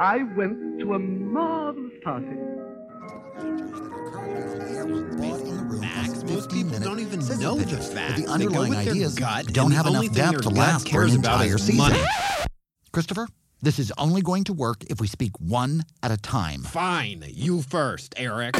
I went to a marvelous party. Facts. Most people don't even know the facts. The They underlying their ideas gut, don't have enough depth to last for an cares about entire season. money. Christopher, this is only going to work if we speak one at a time. Fine, you first, Eric.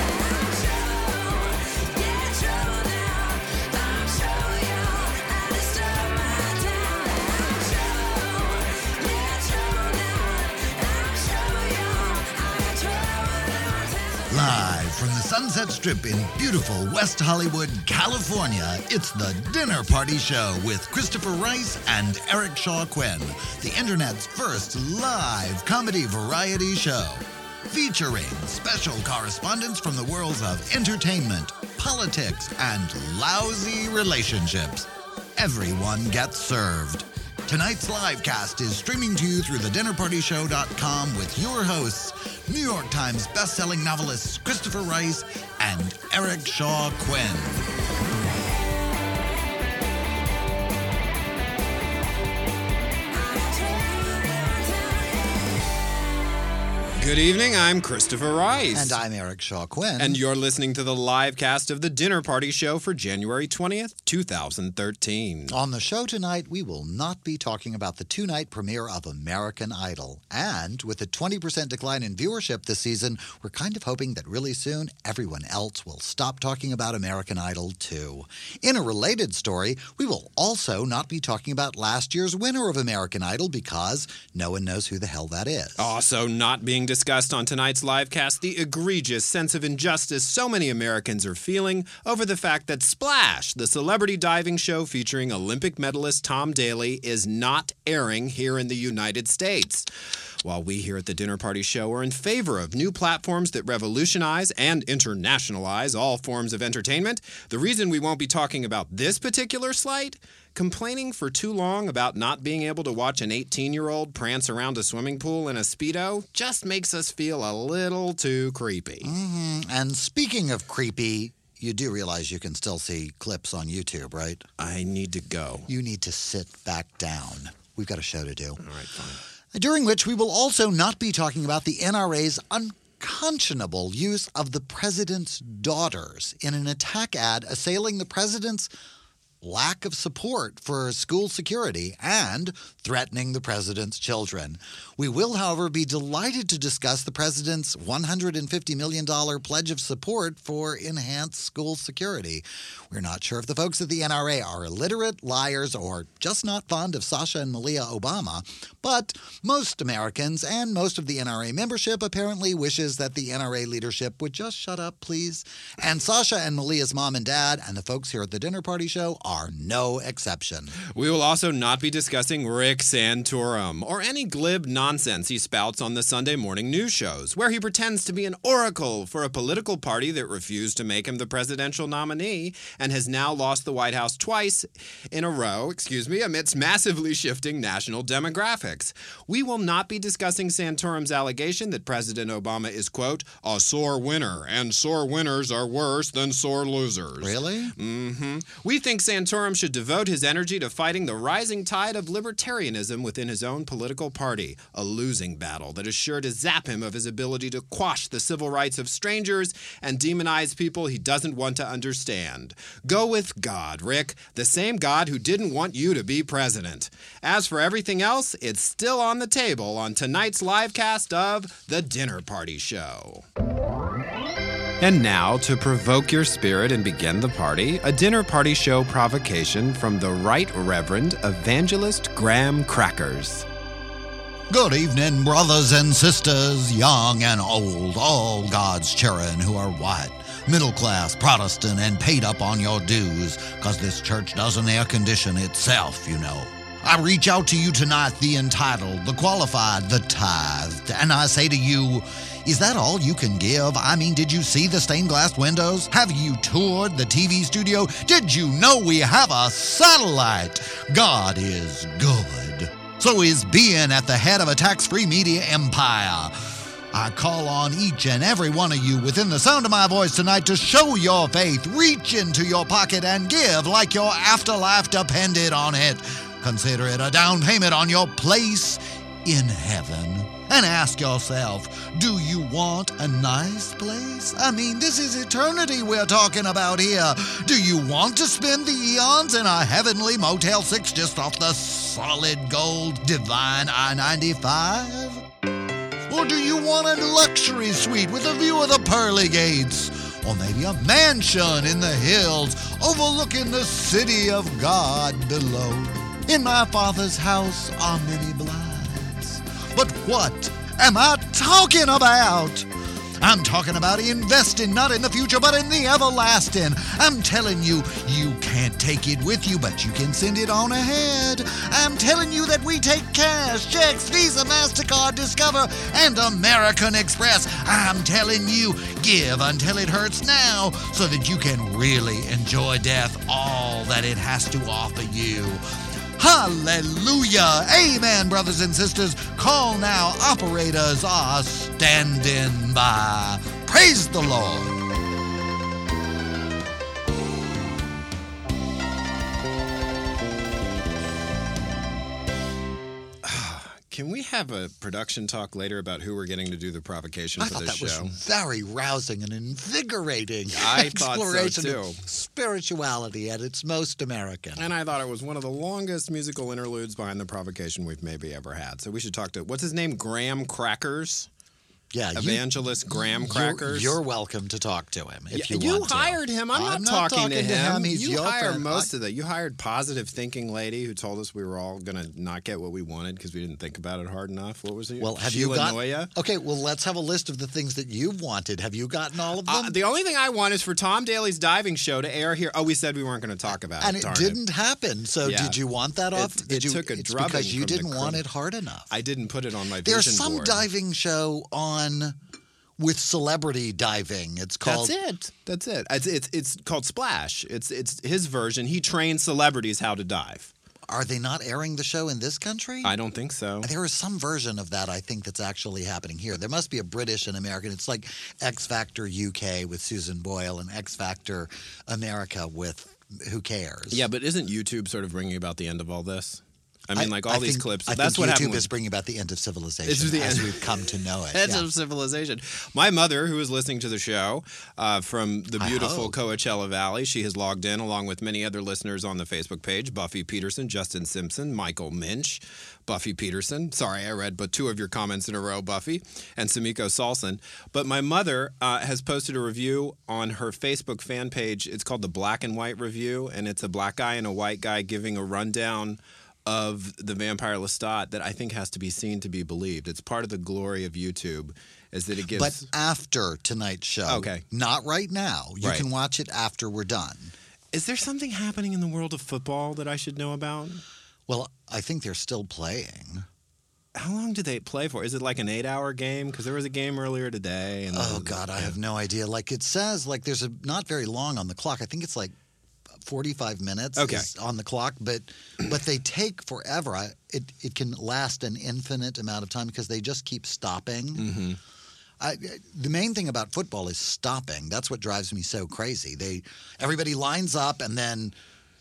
Live from the Sunset Strip in beautiful West Hollywood, California, it's the Dinner Party Show with Christopher Rice and Eric Shaw Quinn, the internet's first live comedy variety show. Featuring special correspondents from the worlds of entertainment, politics, and lousy relationships. Everyone gets served. Tonight's live cast is streaming to you through the thedinnerpartyshow.com with your hosts, New York Times bestselling novelists Christopher Rice and Eric Shaw Quinn. Good evening, I'm Christopher Rice. And I'm Eric Shaw Quinn. And you're listening to the live cast of the Dinner Party Show for January 20th, 2013. On the show tonight, we will not be talking about the two night premiere of American Idol. And with a 20% decline in viewership this season, we're kind of hoping that really soon everyone else will stop talking about American Idol too. In a related story, we will also not be talking about last year's winner of American Idol because no one knows who the hell that is. Also, not being discussed on tonight's live cast, the egregious sense of injustice so many Americans are feeling over the fact that Splash, the celebrity diving show featuring Olympic medalist Tom Daley, is not airing here in the United States. While we here at the Dinner Party Show are in favor of new platforms that revolutionize and internationalize all forms of entertainment, the reason we won't be talking about this particular slight complaining for too long about not being able to watch an 18 year old prance around a swimming pool in a Speedo just makes us feel a little too creepy. Mhm. And speaking of creepy, you do realize you can still see clips on YouTube, right? I need to go. You need to sit back down. We've got a show to do. All right, fine. During which we will also not be talking about the NRA's unconscionable use of the president's daughters in an attack ad assailing the president's lack of support for school security and threatening the president's children. We will, however, be delighted to discuss the president's $150 million pledge of support for enhanced school security. We're not sure if the folks at the NRA are illiterate, liars, or just not fond of Sasha and Malia Obama, but most Americans and most of the NRA membership apparently wishes that the NRA leadership would just shut up, please. And Sasha and Malia's mom and dad and the folks here at the dinner party show are no exception. We will also not be discussing Rick Santorum or any glib nonsense he spouts on the Sunday morning news shows, where he pretends to be an oracle for a political party that refused to make him the presidential nominee and has now lost the White House twice in a row, excuse me, amidst massively shifting national demographics. We will not be discussing Santorum's allegation that President Obama is, quote, a sore winner, and sore winners are worse than sore losers. Really? Mm hmm. We think Santorum should devote his energy to fighting the rising tide of libertarianism within his own political party, a losing battle that is sure to zap him of his ability to quash the civil rights of strangers and demonize people he doesn't want to understand. Go with God, Rick, the same God who didn't want you to be president. As for everything else, it's still on the table on tonight's live cast of The Dinner Party Show. And now, to provoke your spirit and begin the party, a dinner party show provocation from the Right Reverend Evangelist Graham Crackers. Good evening, brothers and sisters, young and old, all God's children who are white, middle class, Protestant, and paid up on your dues, because this church doesn't air condition itself, you know. I reach out to you tonight, the entitled, the qualified, the tithed, and I say to you, is that all you can give? I mean, did you see the stained glass windows? Have you toured the TV studio? Did you know we have a satellite? God is good. So is being at the head of a tax free media empire. I call on each and every one of you within the sound of my voice tonight to show your faith, reach into your pocket, and give like your afterlife depended on it. Consider it a down payment on your place in heaven and ask yourself, do you want a nice place? I mean, this is eternity we're talking about here. Do you want to spend the eons in a heavenly Motel 6 just off the solid gold divine I 95? Or do you want a luxury suite with a view of the pearly gates? Or maybe a mansion in the hills overlooking the city of God below? In my father's house are many. But what am I talking about? I'm talking about investing not in the future, but in the everlasting. I'm telling you, you can't take it with you, but you can send it on ahead. I'm telling you that we take cash, checks, Visa, MasterCard, Discover, and American Express. I'm telling you, give until it hurts now so that you can really enjoy death, all that it has to offer you. Hallelujah. Amen, brothers and sisters. Call now. Operators are standing by. Praise the Lord. Can we have a production talk later about who we're getting to do the provocation I for thought this that show? was very rousing and invigorating. I thought so, exploration too. of spirituality at its most American. And I thought it was one of the longest musical interludes behind the provocation we've maybe ever had. So we should talk to what's his name? Graham Crackers? Yeah, you- Evangelist Graham you're- Crackers? You're, welcome to talk to him if Yeah, you, want to. hired him. I'm, I'm not, talking, to him. He's you hired friend. most I- of that. You hired positive thinking lady who told us we were all going to not get what we wanted because we didn't think about it hard enough. What was it? Well, have Sheila you got? Noya? Okay, well, let's have a list of the things that you've wanted. Have you gotten all of them? Uh, the only thing I want is for Tom Daley's diving show to air here. Oh, we said we weren't going to talk about and it. And it didn't happen. So Yeah. did you want that off? It- did it you? took a it's because you didn't want it hard enough. I didn't put it on my There's some diving show on with celebrity diving. It's called. That's it. That's it. It's, it's it's called Splash. It's it's his version. He trains celebrities how to dive. Are they not airing the show in this country? I don't think so. There is some version of that I think that's actually happening here. There must be a British and American. It's like X Factor UK with Susan Boyle and X Factor America with Who Cares. Yeah, but isn't YouTube sort of bringing about the end of all this? I mean, like all these think- clips. I that's what YouTube happened. is bringing about the end of civilization It's the as end. we've come to know it. Edge Yeah. of civilization. My mother, who is listening to the show uh, from the beautiful. Coachella Valley, she has logged in along with many other listeners on the Facebook page Buffy Peterson, Justin Simpson, Michael Minch, Buffy Peterson. Sorry, I read but two of your comments in a row, Buffy, and Samiko Salson. But my mother uh, has posted a review on her Facebook fan page. It's called the Black and White Review, and it's a black guy and a white guy giving a rundown of the vampire Lestat that I think has to be seen to be believed. It's part of the glory of YouTube is that it gives But after tonight's show. Okay. Not right now. You Right. can watch it after we're done. Is there something happening in the world of football that I should know about? Well, I think they're still playing. How long do they play for? Is it like an eight-hour game? Because there was a game earlier today. And Oh God, I have no idea. Like it says, like there's a not very long on the clock. I think it's like 45 minutes Okay. is on the clock, but but they take forever. I, it it can last an infinite amount of time because they just keep stopping. Mhm. I, the main thing about football is stopping. That's what drives me so crazy. They everybody lines up and then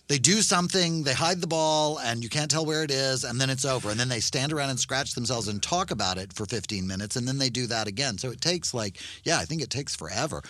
they do something, they hide the ball, and you can't tell where it is, and then it's over. And then they stand around and scratch themselves and talk about it for 15 minutes, and then they do that again. So it takes like, yeah, I think it takes forever.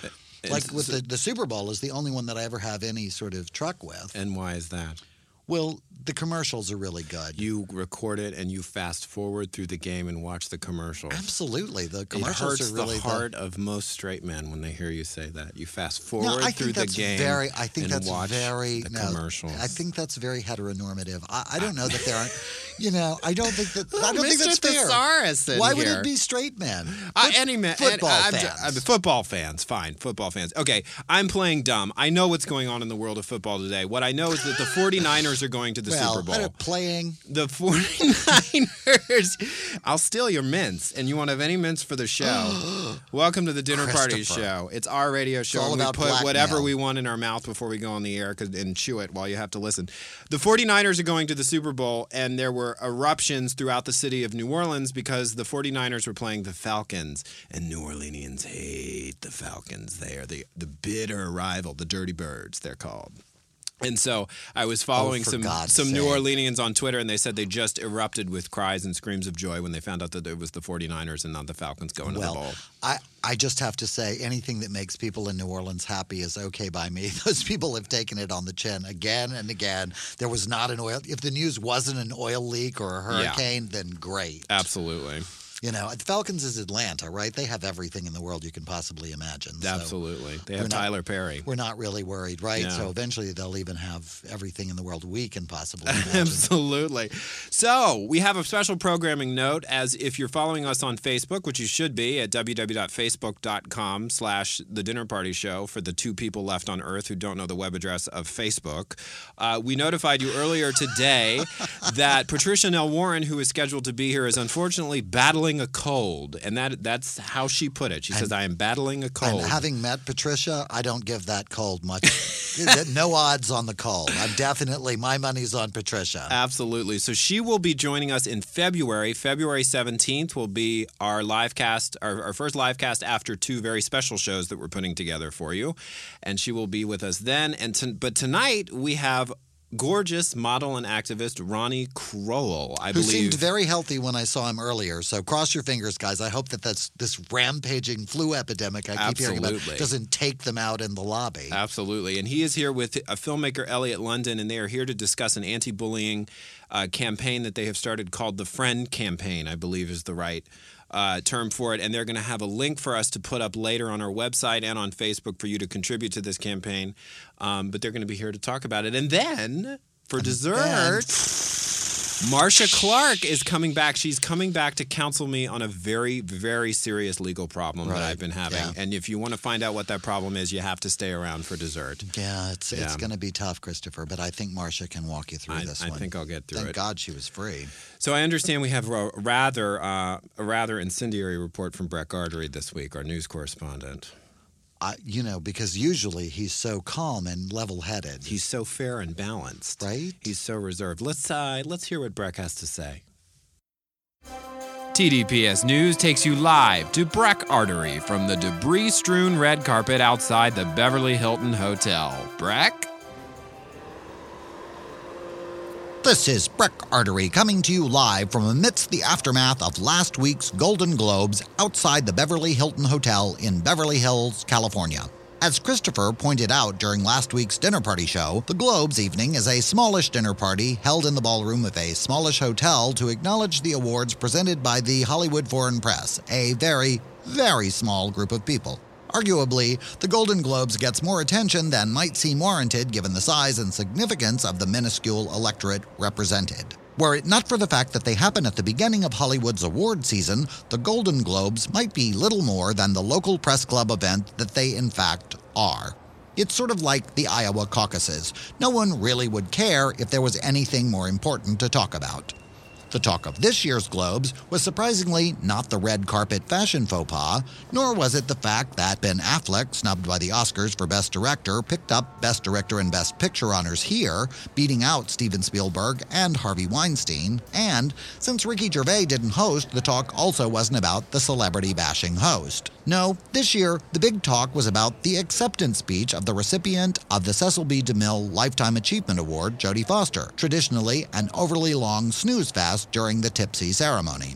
Like with the, the Super Bowl is the only one that I ever have any sort of truck with. And why is that? Well, the commercials are really good. You record it and you fast forward through the game and watch the commercials. Absolutely, the It commercials hurts are really the heart of most straight men when they hear you say that. You fast No, forward I through think the that's game very. I think and that's watch very. the no, commercials. I think that's very heteronormative. I, I don't know that there aren't. You know, I don't think that. I don't think that's fair. Thesaurus in Why would here. it be straight men? Uh, Foot- any man, football and, I'm ju- fans. uh, football fans, fine. Football fans. Okay, I'm playing dumb. I know what's going on in the world of football today. What I know is that the 49ers are going to the well, Super Bowl. they're playing. The 49ers. I'll steal your mints, and you won't have any mints for the show. Welcome to the Dinner Party Show. It's our radio show. all about we put whatever we want in our mouth before we go on the air 'cause- and chew it while you have to listen. The 49ers are going to the Super Bowl, and there were eruptions throughout the city of New Orleans because the 49ers were playing the Falcons, and New Orleanians hate the Falcons. They are the, the bitter rival, the Dirty Birds, they're called. And so I was oh, following Oh, some God's some New. Orleanians on Twitter, and they said they just erupted with cries and screams of joy when they found out that it was the 49ers and not the Falcons going to the Well, bowl. I, I just have to say, anything that makes people in New Orleans happy is okay by me. Those people have taken it on the chin again and again. There was not an oil. If the news wasn't an oil leak or a Yeah. hurricane, then great. Absolutely. You know, the Falcons is Atlanta, right? They have everything in the world you can possibly imagine. so Absolutely. They have not- Tyler Perry. We're not really worried, right? So eventually they'll even have everything in the world we can possibly imagine. Absolutely. So we have a special programming note as if you're following us on Facebook, which you should be at www.facebook.com slash the dinner party show for the two people left on earth who don't know the web address of Facebook. Uh, we notified you earlier today that Patricia Nell Warren, who is scheduled to be here, is unfortunately battling a cold. And that that's how she put it. She says, I am battling a cold. And having met Patricia, I don't give that cold much. no odds on the cold. I'm definitely, my money's on Patricia. Absolutely. So she will be joining us in February. February 17th will be our live cast, our, our first live cast after two very special shows that we're putting together for you. And she will be with us then. And to, But tonight we have gorgeous model and activist Ronnie Kroell, I who believe. seemed very healthy when I saw him earlier. So cross your fingers, guys. I hope that that's this rampaging flu epidemic I keep hearing about Absolutely. doesn't take them out in the lobby. Absolutely. And he is here with a filmmaker, Elliot London, and they are here to discuss an anti bullying uh, campaign that they have started called the Friend Campaign, I believe is the right. Uh, term for it, and they're going to have a link for us to put up later on our website and on Facebook for you to contribute to this campaign. Um, but they're going to be here to talk about it. And then for dessert, Marcia Clark is coming back. She's coming back to counsel me on a very, very serious legal problem that I've been having. Yeah. And if you want to find out what that problem is, you have to stay around for dessert. Yeah, it's it's going to be tough, Christopher. But I think Marcia can walk you through I, this I one. think I'll get through Thank it. Thank God she was free. So I understand we have a rather uh, a rather incendiary report from Breck Artery this week, our news correspondent. I, you know, because usually he's so calm and level-headed. He's so fair and balanced. Right? He's so reserved. Let's uh, let's hear what Breck has to say. TDPS News takes you live to Breck Artery from the debris strewn red carpet outside the Beverly Hilton Hotel. Breck? This is Breck Artery coming to you live from amidst the aftermath of last week's Golden Globes outside the Beverly Hilton Hotel in Beverly Hills, California. As Christopher pointed out during last week's dinner party show, the Globes evening is a smallish dinner party held in the ballroom of a smallish hotel to acknowledge the awards presented by the Hollywood Foreign Press, a very, very small group of people. Arguably, the Golden Globes gets more attention than might seem warranted given the size and significance of the minuscule electorate represented. Were it not for the fact that they happen at the beginning of Hollywood's award season, the Golden Globes might be little more than the local press club event that they in fact are. It's sort of like the Iowa caucuses. No one really would care if there was anything more important to talk about. The talk of this year's Globes was surprisingly not the red carpet fashion faux pas, nor was it the fact that Ben Affleck, snubbed by the Oscars for Best Director, picked up Best Director and Best Picture honors here, beating out Steven Spielberg and Harvey Weinstein. And since Ricky Gervais didn't host, the talk also wasn't about the celebrity bashing host. No, this year, the big talk was about the acceptance speech of the recipient of the Cecil B. DeMille Lifetime Achievement Award, Jodie Foster, traditionally an overly long snooze fest during the tipsy ceremony.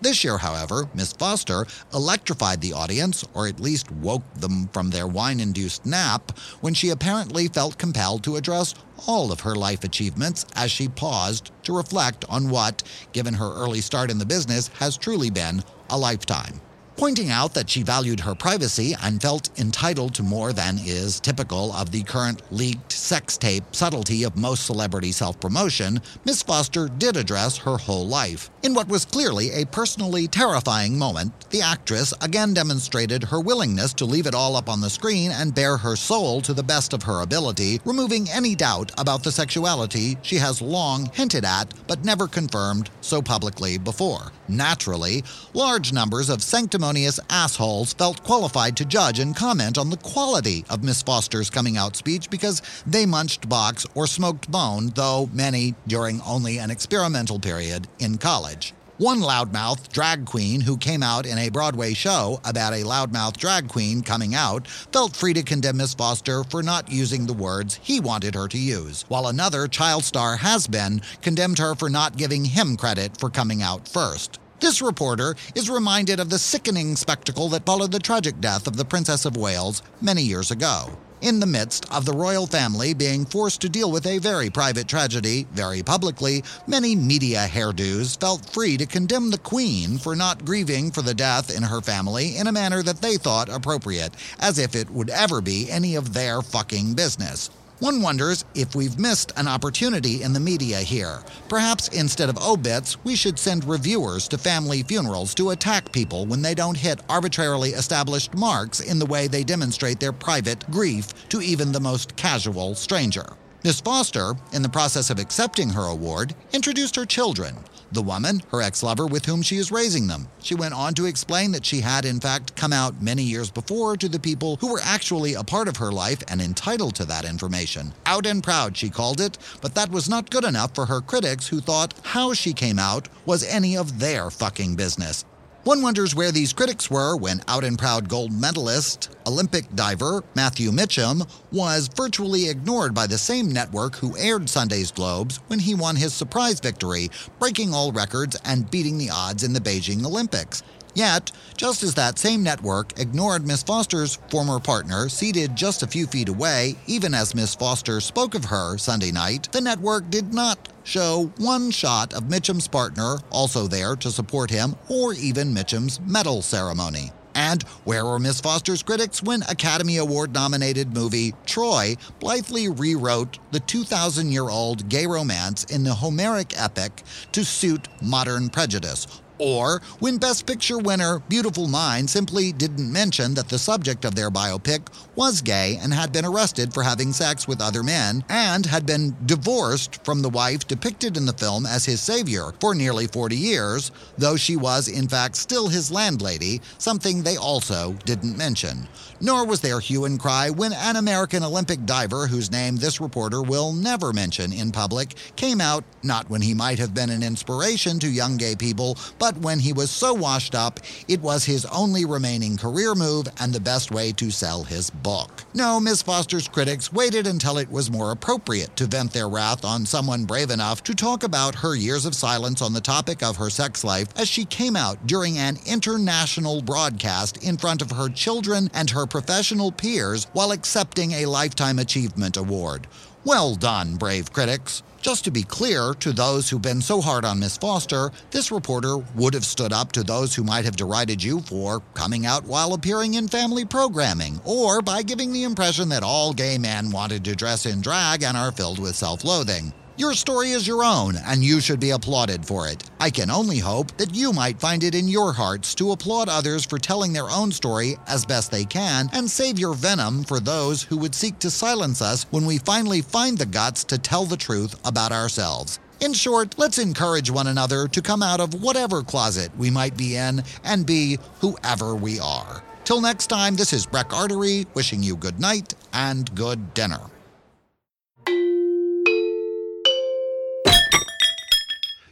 This year, however, Miss Foster electrified the audience, or at least woke them from their wine induced nap, when she apparently felt compelled to address all of her life achievements as she paused to reflect on what, given her early start in the business, has truly been a lifetime. Pointing out that she valued her privacy and felt entitled to more than is typical of the current leaked sex tape subtlety of most celebrity self promotion, Miss Foster did address her whole life. In what was clearly a personally terrifying moment, the actress again demonstrated her willingness to leave it all up on the screen and bare her soul to the best of her ability, removing any doubt about the sexuality she has long hinted at but never confirmed so publicly before. Naturally, large numbers of sanctimonious assholes felt qualified to judge and comment on the quality of Miss Foster's coming out speech because they munched box or smoked bone, though many during only an experimental period in college. One loudmouth drag queen who came out in a Broadway show about a loudmouth drag queen coming out felt free to condemn Miss Foster for not using the words he wanted her to use, while another child star has been condemned her for not giving him credit for coming out first. This reporter is reminded of the sickening spectacle that followed the tragic death of the Princess of Wales many years ago. In the midst of the royal family being forced to deal with a very private tragedy very publicly, many media hairdos felt free to condemn the Queen for not grieving for the death in her family in a manner that they thought appropriate, as if it would ever be any of their fucking business. One wonders if we've missed an opportunity in the media here. Perhaps instead of obits, we should send reviewers to family funerals to attack people when they don't hit arbitrarily established marks in the way they demonstrate their private grief to even the most casual stranger. Miss Foster, in the process of accepting her award, introduced her children. The woman, her ex lover, with whom she is raising them. She went on to explain that she had, in fact, come out many years before to the people who were actually a part of her life and entitled to that information. Out and proud, she called it, but that was not good enough for her critics who thought how she came out was any of their fucking business. One wonders where these critics were when out and proud gold medalist, Olympic diver Matthew Mitcham was virtually ignored by the same network who aired Sunday's Globes when he won his surprise victory, breaking all records and beating the odds in the Beijing Olympics. Yet, just as that same network ignored Miss Foster's former partner seated just a few feet away, even as Miss Foster spoke of her Sunday night, the network did not show one shot of Mitcham's partner also there to support him or even Mitcham's medal ceremony. And where were Miss Foster's critics when Academy Award nominated movie Troy blithely rewrote the 2,000 year old gay romance in the Homeric epic to suit modern prejudice? Or when Best Picture winner Beautiful Mind simply didn't mention that the subject of their biopic was gay and had been arrested for having sex with other men and had been divorced from the wife depicted in the film as his savior for nearly 40 years, though she was in fact still his landlady, something they also didn't mention. Nor was there hue and cry when an American Olympic diver whose name this reporter will never mention in public came out not when he might have been an inspiration to young gay people, but when he was so washed up it was his only remaining career move and the best way to sell his book. No, Miss Foster's critics waited until it was more appropriate to vent their wrath on someone brave enough to talk about her years of silence on the topic of her sex life as she came out during an international broadcast in front of her children and her professional peers while accepting a Lifetime Achievement Award. Well done, brave critics. Just to be clear to those who've been so hard on Miss Foster, this reporter would have stood up to those who might have derided you for coming out while appearing in family programming, or by giving the impression that all gay men wanted to dress in drag and are filled with self loathing. Your story is your own, and you should be applauded for it. I can only hope that you might find it in your hearts to applaud others for telling their own story as best they can and save your venom for those who would seek to silence us when we finally find the guts to tell the truth about ourselves. In short, let's encourage one another to come out of whatever closet we might be in and be whoever we are. Till next time, this is Breck Artery wishing you good night and good dinner.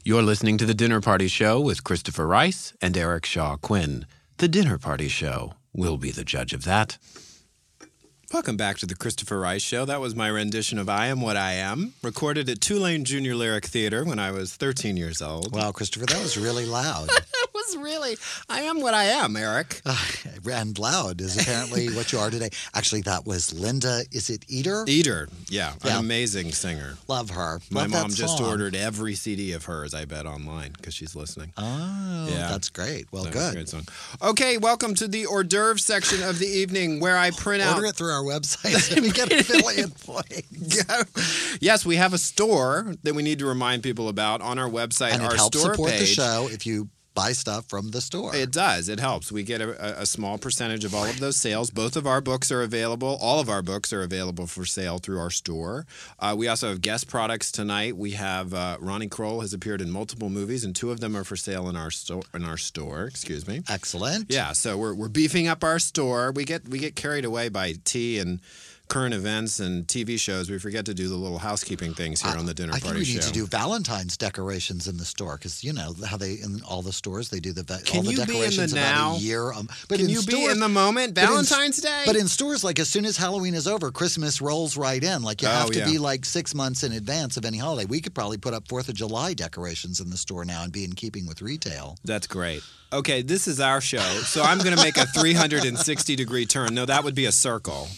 You're listening to The Dinner Party Show with Christopher Rice and Eric Shaw Quinn. The Dinner Party Show. We'll be the judge of that. Welcome back to the Christopher Rice Show. That was my rendition of I Am What I Am, recorded at Tulane Junior Lyric Theater when I was 13 years old. Wow, Christopher, that was really loud. it was really, I am what I am, Eric. Uh, and loud is apparently what you are today. Actually, that was Linda, is it Eder? Eder, yeah, Yeah. an amazing singer. Love her. My Love mom just ordered every CD of hers, I bet, online because she's listening. Oh, Yeah. that's great. Well, a good. great song. Okay, welcome to the hors d'oeuvre section of the evening where I print out. Order it through our website and we get affiliate points. yes, we have a store that we need to remind people about on our website. And it our helps store support page. the show if you buy stuff from the store. It does. It helps. We get a, a- small percentage of all of those sales. Both of our books are available. All of our books are available for sale through our store. Uh, we also have guest products tonight. We have uh, Ronnie Kroell has appeared in multiple movies, and two of them are for sale in our store. In our store, excuse me. Excellent. Yeah, so we're, we're beefing up our store. We get we get carried away by tea and current events and TV shows, we forget to do the little housekeeping things here on the dinner I think party we need to do Valentine's decorations in the store because you know how they in all the stores they do the Can all the in the decorations about a year. Um, but Can in you be in the moment? but in- Valentine's Day? But in stores, like as soon as Halloween is over, Christmas rolls right in. Like you Oh, have to yeah. be like six months in advance of any holiday. We could probably put up Fourth of July decorations in the store now and be in keeping with retail. That's great. Okay, this is our show. So I'm going to make a 360 degree turn. No, that would be a circle,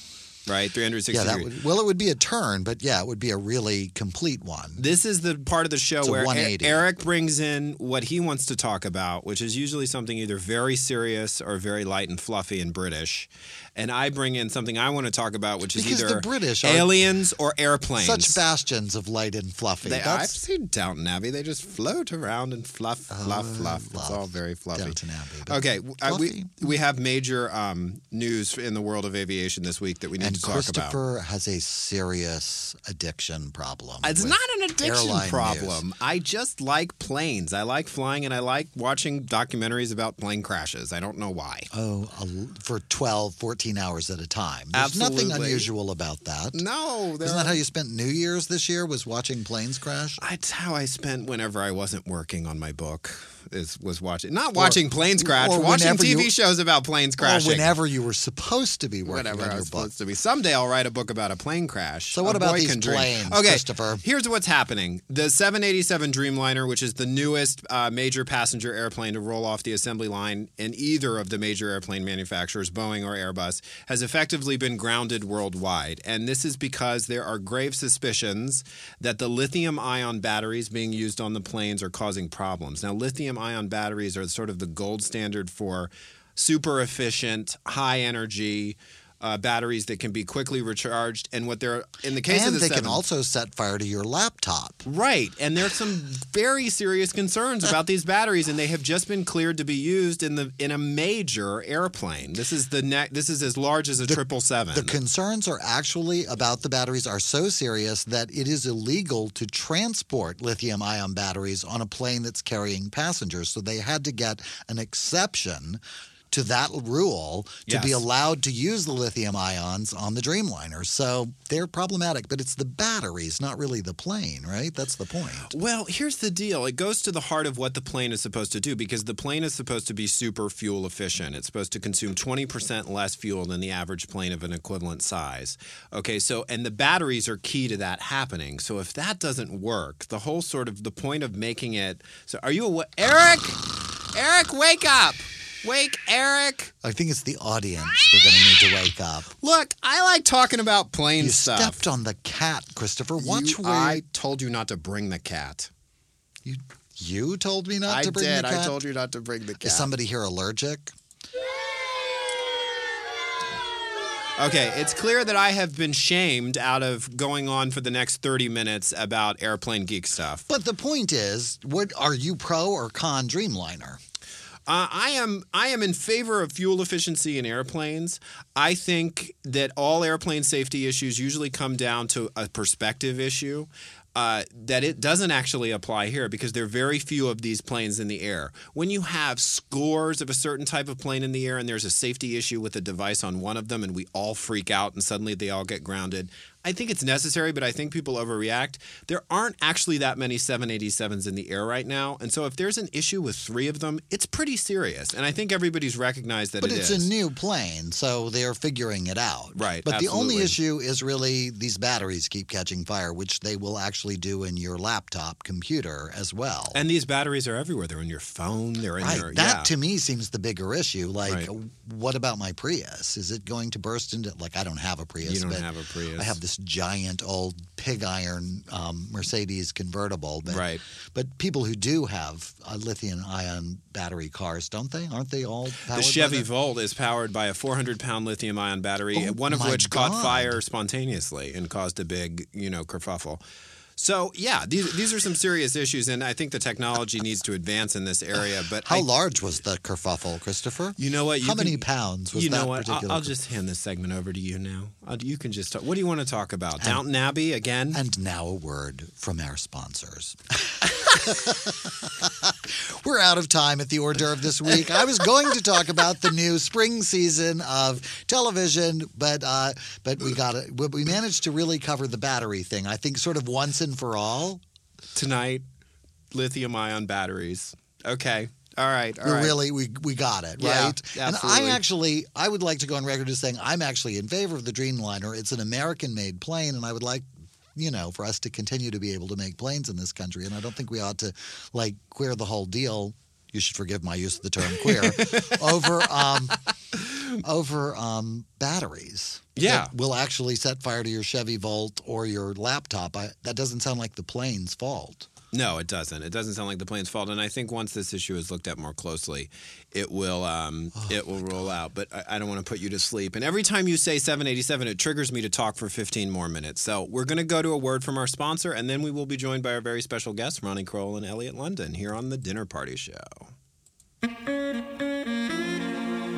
right? 360 Yeah, that would well, it would be a turn, but yeah, it would be a really complete one. This is the part of the show It's where E- Eric brings in what he wants to talk about, which is usually something either very serious or very light and fluffy and British. And I bring in something I want to talk about, which is Because either the British aliens or airplanes. Such bastions of light and fluffy. They, I've seen Downton Abbey. They just float around and fluff, fluff, fluff. It's all very fluffy. Downton Abbey. Okay, uh, we we have major um, news in the world of aviation this week that we need And to talk about. Christopher has a serious addiction problem. It's not an addiction problem. news. I just like planes. I like flying and I like watching documentaries about plane crashes. I don't know why. Oh, a- for 12, 14 hours at a time. There's nothing unusual about that. No, Isn't that how you spent New Year's this year? Was watching planes crash? That's how I spent whenever I wasn't working on my book. Is was watching not watching planes crash, or watching TV you- shows about planes crashing. Or whenever you were supposed to be working Whatever on I your was book. supposed to be. Someday I'll write a book about a plane crash. So what A about these planes, okay, Christopher? Here's what's happening: the 787 Dreamliner, which is the newest uh, major passenger airplane to roll off the assembly line in either of the major airplane manufacturers, Boeing or Airbus, has effectively been grounded worldwide. And this is because there are grave suspicions that the lithium-ion batteries being used on the planes are causing problems. Now, lithium-ion batteries are sort of the gold standard for super efficient, high energy uh, batteries that can be quickly recharged. And what they're in the case and of the they seven, can also set fire to your laptop. Right. And there's some very serious concerns about these batteries and they have just been cleared to be used in the in a major airplane. This is the ne- this is as large as a triple seven. The concerns are actually about the batteries are so serious that it is illegal to transport lithium ion batteries on a plane that's carrying passengers. So they had to get an exception to that rule to be allowed to use the lithium ions on the Dreamliner. So they're problematic, but it's the batteries, not really the plane, right? That's the point. Well, here's the deal. It goes to the heart of what the plane is supposed to do because the plane is supposed to be super fuel efficient. It's supposed to consume 20% less fuel than the average plane of an equivalent size. Okay, so and the batteries are key to that happening. So if that doesn't work, the whole sort of the point of making it So are you awa- Eric? Eric, wake up. Wake Eric. I think it's the audience we're going to need to wake up. Look, I like talking about plane You stuff. stepped on the cat, Christopher. Watch You- where I told you not to bring the cat. you, you told me not I to bring did. the cat. I told you not to bring the cat. Is somebody here allergic? Okay, it's clear that I have been shamed out of going on for the next 30 minutes about airplane geek stuff. But the point is, what are you pro or con Dreamliner? Uh, I am I am in favor of fuel efficiency in airplanes. I think that all airplane safety issues usually come down to a perspective issue. Uh, that it doesn't actually apply here because there are very few of these planes in the air. When you have scores of a certain type of plane in the air and there's a safety issue with a device on one of them and we all freak out and suddenly they all get grounded, I think it's necessary, but I think people overreact. There aren't actually that many 787s in the air right now. And so if there's an issue with three of them, it's pretty serious. And I think everybody's recognized that But it it's is. a new plane, so they're figuring it out. Right, But the only issue is really these batteries keep catching fire, which they will actually do in your laptop computer as well. and these batteries are everywhere. They're in your phone. They're in Right. your that yeah. to me seems the bigger issue. Like, Right. what about my Prius? Is it going to burst into like I don't have a Prius. You don't but have a Prius. I have this giant old pig iron um, Mercedes convertible. But, Right. But people who do have uh, lithium ion battery cars, don't they? Aren't they all? Powered The Chevy? Volt is powered by a 400 pound lithium ion battery, Oh, one of which caught fire spontaneously and caused a big, you know, kerfuffle. So yeah, these these are some serious issues, and I think the technology needs to advance in this area. But How I, large was the kerfuffle, Christopher? You know what? You How many pounds was you that know what? I'll, particular? I'll just hand this segment over to you now. Uh, you can just talk. What do you want to talk about? Downton Abbey again? And now a word from our sponsors. We're out of time at the hors d'oeuvre this week. I was going to talk about the new spring season of television, but uh, but we got it. We managed to really cover the battery thing. I think sort of once and for all. Tonight, lithium ion batteries. Okay. All right. All we right. really we we got it Yeah, right. And. I actually I would like to go on record as saying I'm actually in favor of the Dreamliner. It's an American-made plane, and I would like you know for us to continue to be able to make planes in this country. And I don't think we ought to like queer the whole deal. You should forgive my use of the term queer over um, over um, batteries. Yeah. that will actually set fire to your Chevy Volt or your laptop. I, that doesn't sound like the plane's fault. No, it doesn't. It doesn't sound like the plane's fault. And I think once this issue is looked at more closely, it will um, Oh, it will roll out. But I, I don't want to put you to sleep. And every time you say 787, it triggers me to talk for 15 more minutes. So we're going to go to a word from our sponsor, and then we will be joined by our very special guests, Ronnie Kroell and Elliot London, here on the Dinner Party Show.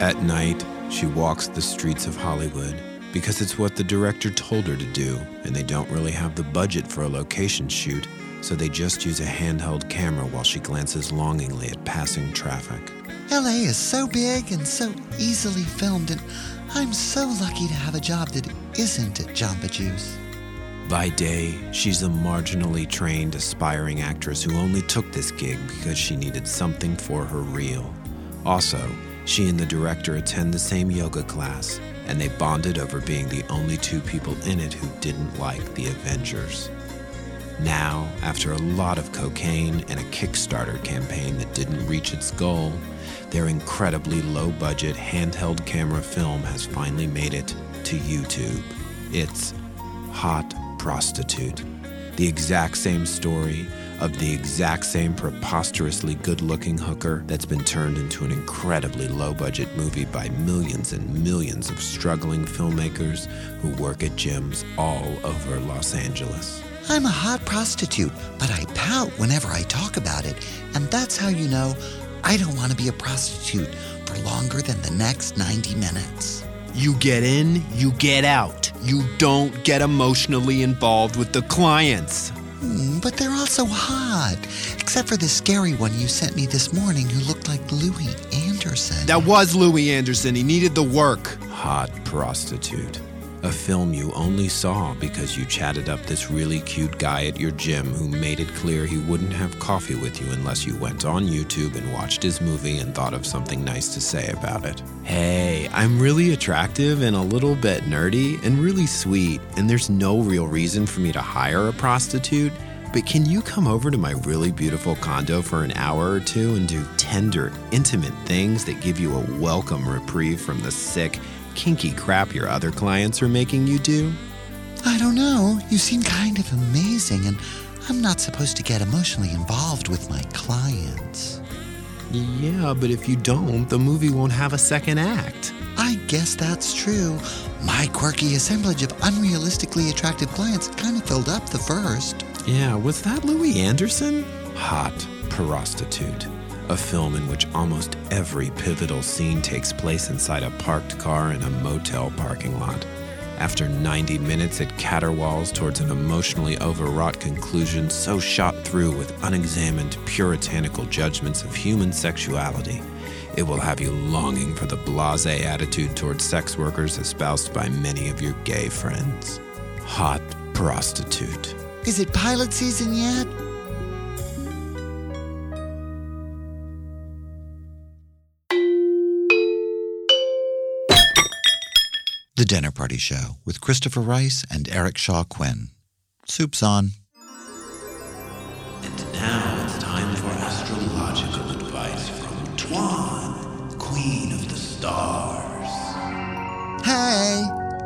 At night, she walks the streets of Hollywood because it's what the director told her to do, and they don't really have the budget for a location shoot, so they just use a handheld camera while she glances longingly at passing traffic. LA is so big and so easily filmed, and I'm so lucky to have a job that isn't at Jamba Juice. By day, she's a marginally trained, aspiring actress who only took this gig because she needed something for her reel. Also, she and the director attend the same yoga class, and they bonded over being the only two people in it who didn't like the Avengers. Now, after a lot of cocaine and a Kickstarter campaign that didn't reach its goal, their incredibly low budget handheld camera film has finally made it to YouTube. It's Hot Prostitute. The exact same story of the exact same preposterously good looking hooker that's been turned into an incredibly low budget movie by millions and millions of struggling filmmakers who work at gyms all over Los Angeles. I'm a hot prostitute, but I pout whenever I talk about it, and that's how you know I don't want to be a prostitute for longer than the next 90 minutes. You get in, you get out. You don't get emotionally involved with the clients. Mm, But they're all so hot, except for the scary one you sent me this morning who looked like Louie Anderson. That was Louie Anderson. He needed the work. Hot Prostitute. A film you only saw because you chatted up this really cute guy at your gym who made it clear he wouldn't have coffee with you unless you went on YouTube and watched his movie and thought of something nice to say about it. Hey, I'm really attractive and a little bit nerdy and really sweet, and there's no real reason for me to hire a prostitute. But can you come over to my really beautiful condo for an hour or two and do tender, intimate things that give you a welcome reprieve from the sick, kinky crap your other clients are making you do? I don't know. You seem kind of amazing, and I'm not supposed to get emotionally involved with my clients. Yeah, but if you don't, the movie won't have a second act. I guess that's true. My quirky assemblage of unrealistically attractive clients kind of filled up the first. Yeah, was that Louie Anderson? Hot Prostitute. A film in which almost every pivotal scene takes place inside a parked car in a motel parking lot. After 90 minutes, it caterwauls towards an emotionally overwrought conclusion so shot through with unexamined, puritanical judgments of human sexuality. It will have you longing for the blase attitude towards sex workers espoused by many of your gay friends. Hot Prostitute. Is it pilot season yet? Dinner Party Show with Christopher Rice and Eric Shaw Quinn. Soup's on. And now it's time for astrological advice from Tuan, Queen of the Stars. Hey,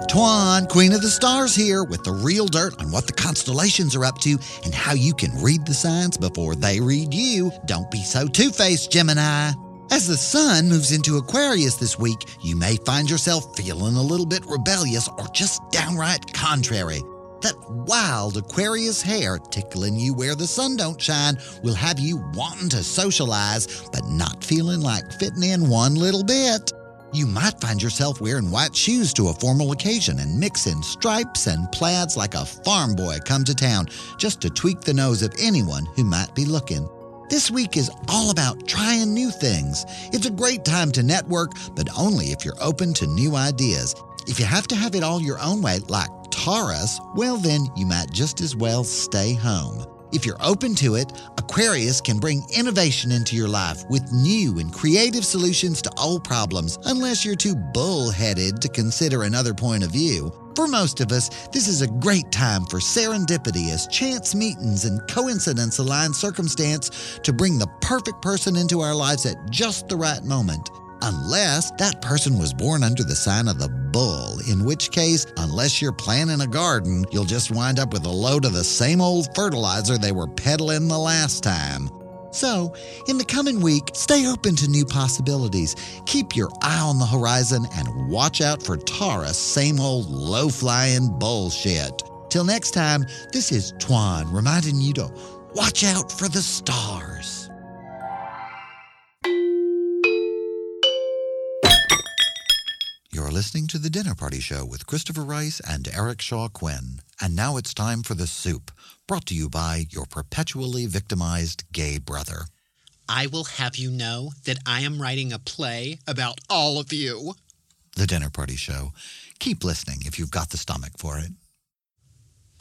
Twan, Queen of the Stars here with the real dirt on what the constellations are up to and how you can read the signs before they read you. Don't be so two faced, Gemini. As the sun moves into Aquarius this week, you may find yourself feeling a little bit rebellious or just downright contrary. That wild Aquarius hair tickling you where the sun don't shine will have you wanting to socialize, but not feeling like fitting in one little bit. You might find yourself wearing white shoes to a formal occasion and mixing stripes and plaids like a farm boy come to town just to tweak the nose of anyone who might be looking. This week is all about trying new things. It's a great time to network, but only if you're open to new ideas. If you have to have it all your own way, like Taurus, well, then you might just as well stay home. If you're open to it, Aquarius can bring innovation into your life with new and creative solutions to old problems, unless you're too bullheaded to consider another point of view. For most of us, this is a great time for serendipity as chance meetings and coincidence align circumstance to bring the perfect person into our lives at just the right moment. Unless that person was born under the sign of the bull, in which case, unless you're planting a garden, you'll just wind up with a load of the same old fertilizer they were peddling the last time. So, in the coming week, stay open to new possibilities. Keep your eye on the horizon and watch out for Taurus, same old low flying bullshit. Till next time, this is Twan reminding you to watch out for the stars. Listening to The Dinner Party Show with Christopher Rice and Eric Shaw Quinn. And now it's time for The Soup, brought to you by your perpetually victimized gay brother. I will have you know that I am writing a play about all of you. The Dinner Party Show. Keep listening if you've got the stomach for it.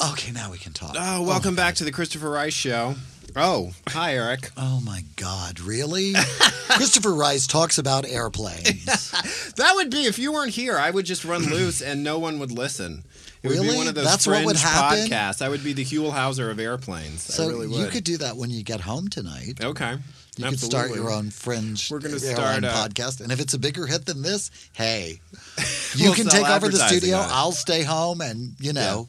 Okay, now we can talk. Oh, welcome my back to the Christopher Rice Show. Oh, hi, Eric. Oh my God, really? Christopher Rice talks about airplanes. That would be if you weren't here. I would just run loose and no one would listen. It would be Really? one of those That's what would happen? podcasts. I would be the Huell Howser of airplanes. I So really would. you could do that when you get home tonight. Okay. You could start your own fringe We're gonna start a- podcast. And if it's a bigger hit than this, hey, you We'll can take over the studio. I'll stay home and, you know,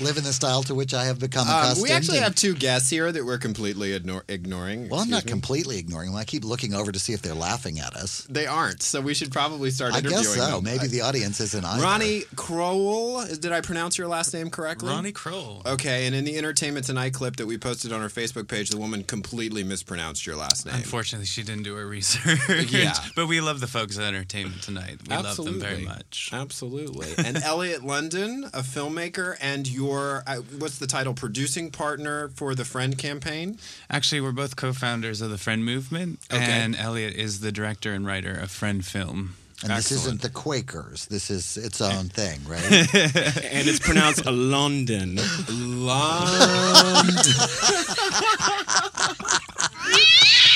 live in the style to which I have become Um, accustomed. we actually and- have two guests here that we're completely ignore- ignoring. Well, I'm not me. completely ignoring them. I keep looking over to see if they're laughing at us. They aren't, so we should probably start I interviewing guess so. them. Maybe the audience isn't either. Ronnie Crowell. Did I pronounce your last name correctly? Ronnie Kroell. Okay, and in the Entertainment Tonight clip that we posted on our Facebook page, the woman completely mispronounced your last name. Unfortunately, she didn't do her research. Yeah. but we love the folks at Entertainment Tonight. We Absolutely. love them very much. Absolutely. and Elliot London, a filmmaker, and your uh, what's the title? Producing partner for the Friend campaign. Actually, we're both co-founders of the Friend Movement, Okay. and Elliot is the director and writer of Friend Film. and this isn't the Quakers. This is its own thing, right? and it's pronounced London. London.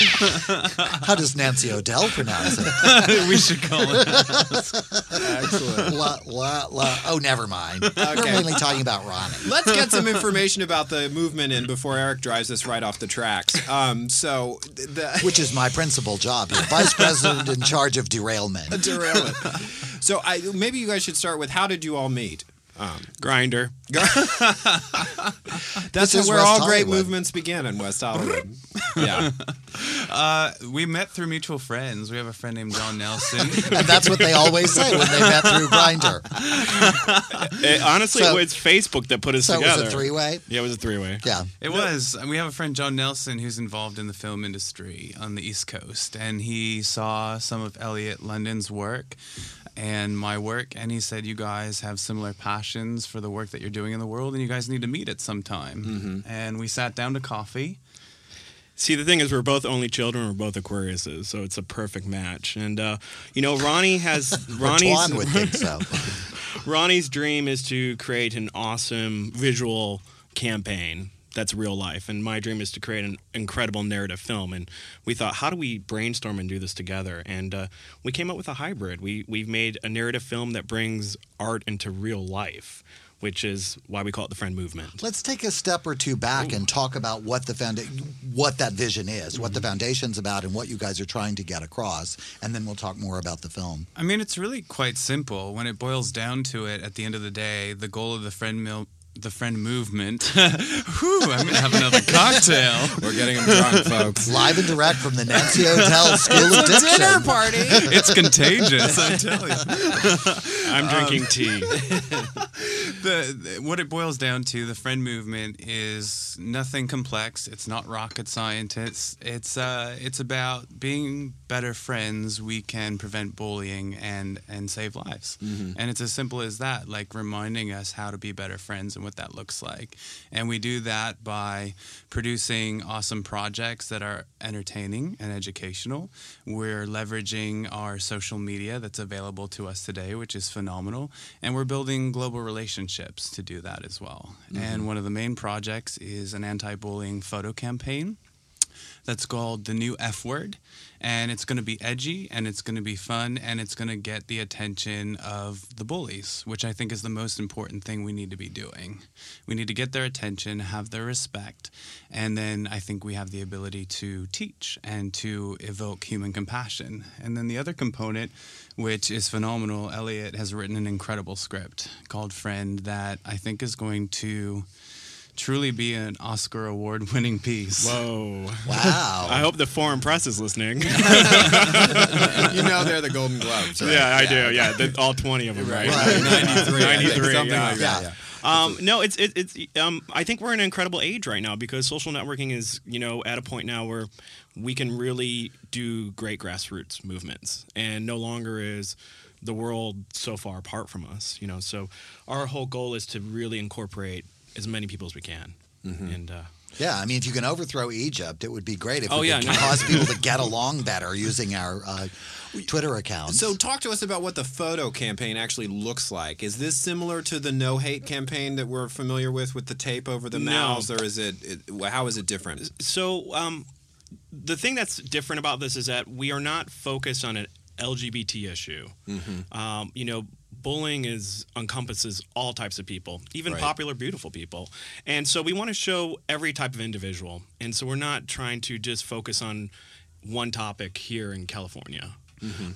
How does Nancy O'Dell pronounce it? we should call it. Excellent. la, la, la. Oh, never mind. We're mainly talking about Ronnie. Let's get some information about the movement in before Eric drives us right off the tracks. Um, so the Which is my principal job here. Vice president in charge of derailment. derailment. So I maybe you guys should start with how did you all meet? Grindr. That's where West all great movements begin in West Hollywood. yeah. Uh, we met through mutual friends. We have a friend named John Nelson. And that's what they always say when they met through Grindr. It- honestly, So- it's Facebook that put us So it together. was a three way? Yeah, it was a three-way. Yeah. It was. We have a friend, John Nelson, who's involved in the film industry on the East Coast. And he saw some of Elliot London's work and my work. And he said, You guys have similar passions for the work that you're doing in the world, and you guys need to meet at some time. And we sat down to coffee. See, the thing is, we're both only children. We're both Aquariuses, so it's a perfect match. And uh, you know, Ronnie has Ronnie's would think so. Ronnie's dream is to create an awesome visual campaign that's real life. And my dream is to create an incredible narrative film. And we thought, how do we brainstorm and do this together? And uh, we came up with a hybrid. We, we've made a narrative film that brings art into real life, which is why we call it the Friend Movement. Let's take a step or two back and talk about what the founda- what that vision is, what the foundation's about, and what you guys are trying to get across, and then we'll talk more about the film. I mean, it's really quite simple. When it boils down to it, at the end of the day, the goal of the Friend Mil- the friend movement. Whew, I'm gonna have another cocktail. We're getting them drunk, folks. Live and direct from the Nancy Hotel School of Diction. party. It's contagious, I tell you. I'm drinking tea. the, the- what it boils down to, the friend movement is nothing complex. It's not rocket science. It's it's uh, it's about being better friends. We can prevent bullying and and save lives. Mm-hmm. And it's as simple as that. Like reminding us how to be better friends and what that looks like. And we do that by producing awesome projects that are entertaining and educational. We're leveraging our social media that's available to us today, which is phenomenal. And we're building global relationships to do that as well. Mm-hmm. And one of the main projects is an anti bullying photo campaign that's called the new F word. And it's going to be edgy and it's going to be fun and it's going to get the attention of the bullies, which I think is the most important thing we need to be doing. We need to get their attention, have their respect, and then I think we have the ability to teach and to evoke human compassion. And then the other component, which is phenomenal, Elliot has written an incredible script called Friend that I think is going to truly be an Oscar award winning piece. Whoa. Wow. I hope the foreign press is listening. you know they're the Golden Globes, right? yeah, I do. Yeah, the, all 20 of them, right? Right. 93. 93, something yeah. like that. Yeah. Yeah. Um, no, it's it, it's. Um, I think we're in an incredible age right now because social networking is you know at a point now where we can really do great grassroots movements, and no longer is the world so far apart from us. You know, so our whole goal is to really incorporate as many people as we can, and uh, Yeah, I mean, if you can overthrow Egypt, it would be great if Oh, we yeah, could no. cause people to get along better using our uh, Twitter account. So, talk to us about what the photo campaign actually looks like. Is this similar to the no hate campaign that we're familiar with, with the tape over the No. mouths, or is it, it? How is it different? So, um, the thing that's different about this is that we are not focused on an LGBT issue. Um, you know, bullying is encompasses all types of people, even Right. popular, beautiful people, and so we want to show every type of individual. And so we're not trying to just focus on one topic here in California.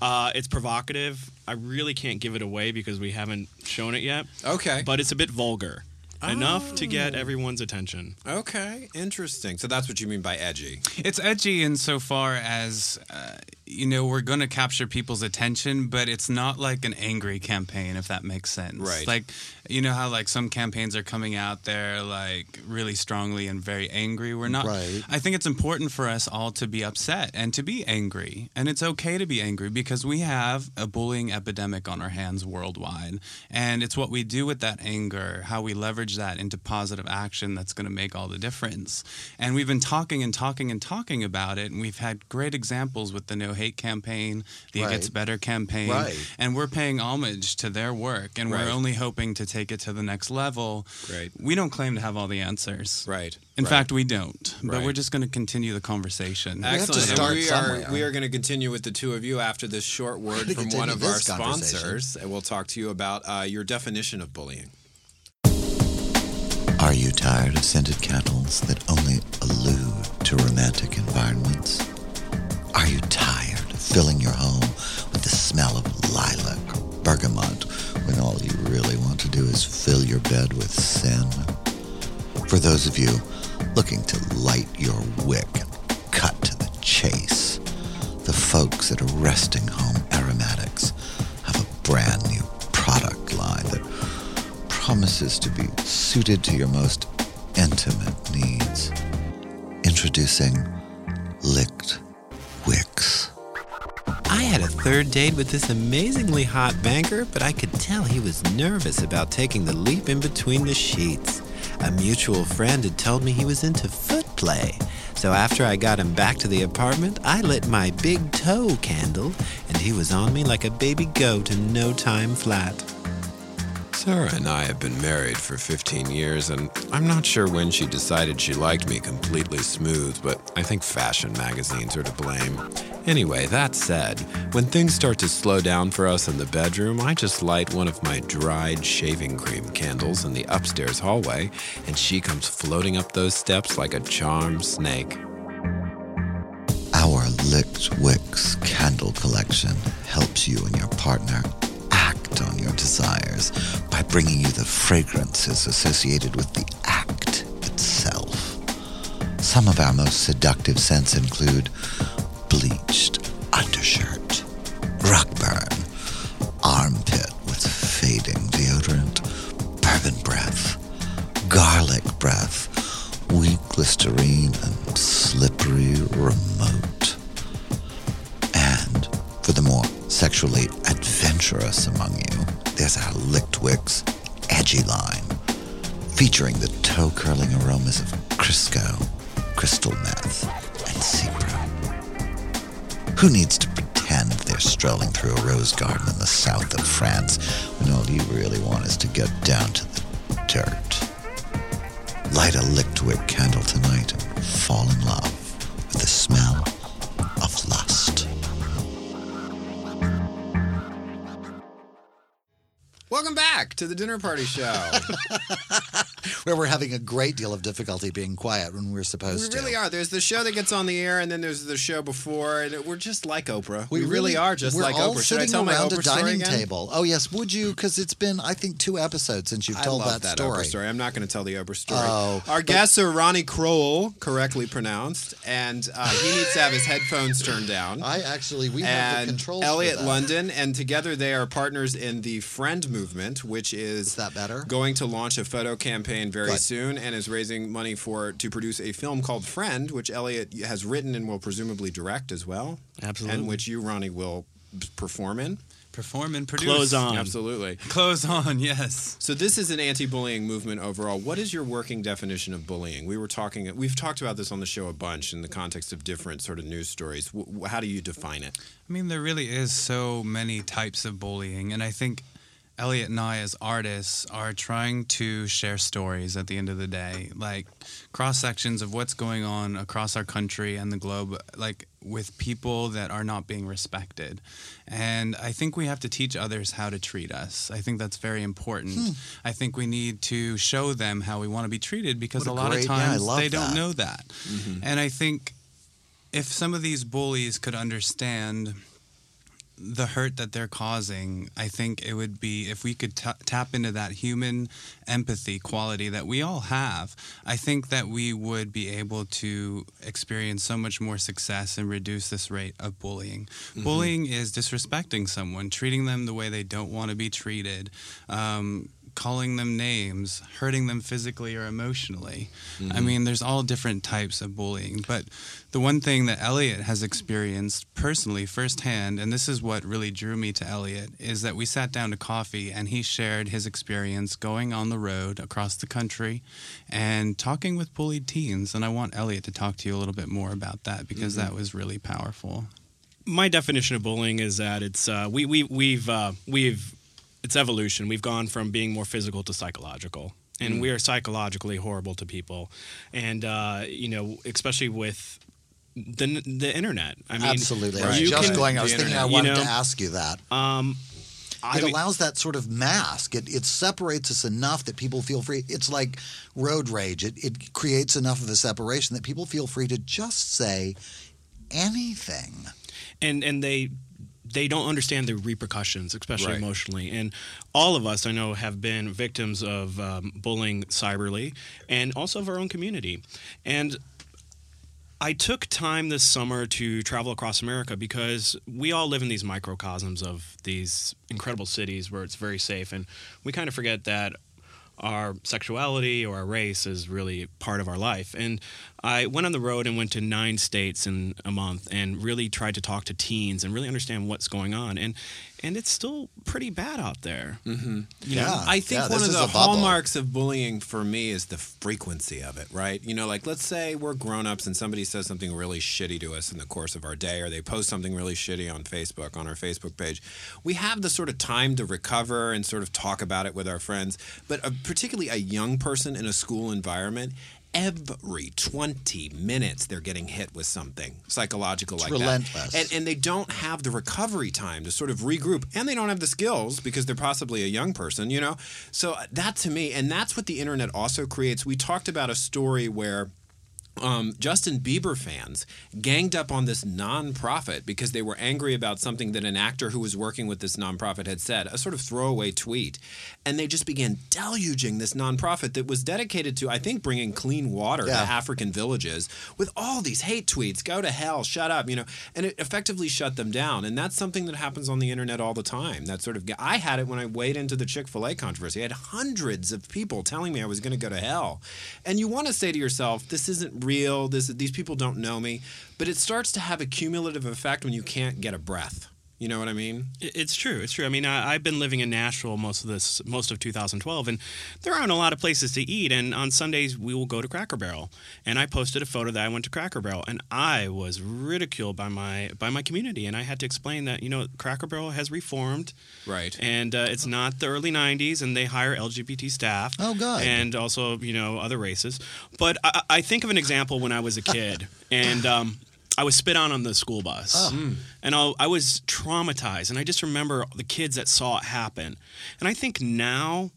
Uh, it's provocative. I really can't give it away because we haven't shown it yet. Okay. But it's a bit vulgar. Enough to get everyone's attention. Okay, interesting. So that's what you mean by edgy. It's edgy insofar as, uh, you know, we're going to capture people's attention, but it's not like an angry campaign, if that makes sense. Right. Like, you know how, like, some campaigns are coming out there, like, really strongly and very angry? We're not. Right. I think it's important for us all to be upset and to be angry. And it's okay to be angry because we have a bullying epidemic on our hands worldwide. And it's what we do with that anger, how we leverage that into positive action that's going to make all the difference. And we've been talking and talking and talking about it. And we've had great examples with the No Hate campaign, the It Gets Better campaign. Right. And we're paying homage to their work. And Right. we're only hoping to take it to the next level. Great. We don't claim to have all the answers. Right. In right. fact, we don't. But Right. we're just going to continue the conversation. have to Excellent. And start we are we are going to continue with the two of you after this short word from one of our sponsors, and we'll talk to you about uh, your definition of bullying. Are you tired of scented candles that only allude to romantic environments? Are you tired of filling your home with the smell of lilac or bergamot when all you really want to do is fill your bed with sin? For those of you looking to light your wick and cut to the chase, the folks at Resting Home Aromatics have a brand new product line that promises to be suited to your most intimate needs. Introducing Licked Wicks. I had a third date with this amazingly hot banker, but I could tell he was nervous about taking the leap in between the sheets. A mutual friend had told me he was into foot play. So after I got him back to the apartment, I lit my big toe candle, and he was on me like a baby goat in no time flat. Sarah and I have been married for 15 years, and I'm not sure when she decided she liked me completely smooth, but I think fashion magazines are to blame. Anyway, that said, when things start to slow down for us in the bedroom, I just light one of my dried shaving cream candles in the upstairs hallway, and she comes floating up those steps like a charmed snake. Our Licked Wicks candle collection helps you and your partner act on your desires by bringing you the fragrances associated with the act itself. Some of our most seductive scents include bleached undershirt, rock burn, armpit with fading deodorant, bourbon breath, garlic breath, weak Listerine, and slippery remote. And for the more sexually adventurous among you, there's our Licked Wicks Edgy line, featuring the toe-curling aromas of Crisco, crystal meth, and Cipro. Who needs to pretend they're strolling through a rose garden in the south of France when all you really want is to get down to the dirt? Light a Licked Wick candle tonight and fall in love with the Welcome back to the dinner party show. Where we're having a great deal of difficulty being quiet when we're we supposed to. We really are. There's the show that gets on the air, and then there's the show before, and we're just like Oprah. We, really, are just like Oprah. Should I sitting tell my around Oprah a story dining table. Oh yes, would you? Because it's been I think two episodes since you've I told love that, Oprah story. I'm not going to tell the Oprah story. Oh, Our but- guests are Ronnie Kroell, correctly pronounced, and uh, he needs to have his headphones turned down. I actually we have the and controls. Elliot that. London, and together they are partners in the Friend Movement, which is, that better? going to launch a photo campaign very Good. soon, and is raising money for to produce a film called Friend, which Elliot has written and will presumably direct as well, Absolutely. and which you, Ronnie, will perform in. Perform and produce. Close on. Absolutely. Close on, yes. So this is an anti-bullying movement overall. What is your working definition of bullying? We were talking. We've talked about this on the show a bunch in the context of different sort of news stories. W- w- how do you define it? I mean, there really is so many types of bullying, and I think Elliot and I, as artists, are trying to share stories at the end of the day, like cross sections of what's going on across our country and the globe, like with people that are not being respected. And I think we have to teach others how to treat us. I think that's very important. Hmm. I think we need to show them how we want to be treated because a a lot great- of times love they don't that. know that. And I think if some of these bullies could understand the hurt that they're causing, I think it would be if we could ta tap into that human empathy quality that we all have. I think that we would be able to experience so much more success and reduce this rate of bullying. Bullying is disrespecting someone, treating them the way they don't want to be treated. Um, calling them names, hurting them physically or emotionally. I mean, there's all different types of bullying. But the one thing that Elliot has experienced personally, firsthand, and this is what really drew me to Elliot, is that we sat down to coffee and he shared his experience going on the road across the country and talking with bullied teens. And I want Elliot to talk to you a little bit more about that because that was really powerful. my definition of bullying is that it's uh, we we we've uh, we've it's evolution. We've gone from being more physical to psychological, and we are psychologically horrible to people, and uh, you know, especially with the the internet. I mean, Absolutely. I you just can- going. I was thinking. internet, I you wanted know, to ask you that. Um, I it mean- allows that sort of mask. It, it separates us enough that people feel free. It's like road rage. It, it creates enough of a separation that people feel free to just say anything. and and they they don't understand the repercussions, especially Right. emotionally. And all of us, I know, have been victims of um, bullying cyberly, and also of our own community. And I took time this summer to travel across America because we all live in these microcosms of these incredible cities where it's very safe, and we kind of forget that our sexuality or our race is really part of our life. And I went on the road and went to nine states in a month and really tried to talk to teens and really understand what's going on. And and it's still pretty bad out there. Mm-hmm. Yeah, I think yeah, one of the hallmarks of bullying for me is the frequency of it, right? You know, like let's say we're grown-ups and somebody says something really shitty to us in the course of our day or they post something really shitty on Facebook on our Facebook page. We have the sort of time to recover and sort of talk about it with our friends, but uh particularly a young person in a school environment Every 20 minutes, they're getting hit with something psychological like relentless. that. And, and they don't have the recovery time to sort of regroup and they don't have the skills because they're possibly a young person you know so uh, that to me and that's what the internet also creates we talked about a story where um, Justin Bieber fans ganged up on this nonprofit because they were angry about something that an actor who was working with this nonprofit had said, a sort of throwaway tweet. And they just began deluging this nonprofit that was dedicated to, I think, bringing clean water Yeah. to African villages with all these hate tweets go to hell, shut up, you know, and it effectively shut them down. And that's something that happens on the internet all the time. That sort of, I had it when I weighed into the Chick fil A controversy. I had hundreds of people telling me I was going to go to hell. And you want to say to yourself, this isn't real, this, these people don't know me. But it starts to have a cumulative effect when you can't get a breath. You know what I mean? It's true. It's true. I mean, I, I've been living in Nashville most of this, most of 2012, and there aren't a lot of places to eat. And on Sundays, we will go to Cracker Barrel. And I posted a photo that I went to Cracker Barrel, and I was ridiculed by my by my community, and I had to explain that you know Cracker Barrel has reformed, Right. and uh, it's not the early 90s, and they hire LGBT staff. Oh, good. And also, you know, other races. But I, I think of an example when I was a kid, and um, I was spit on on the school bus, Oh. Hmm. and I, I was traumatized. And I just remember the kids that saw it happen. And I think now,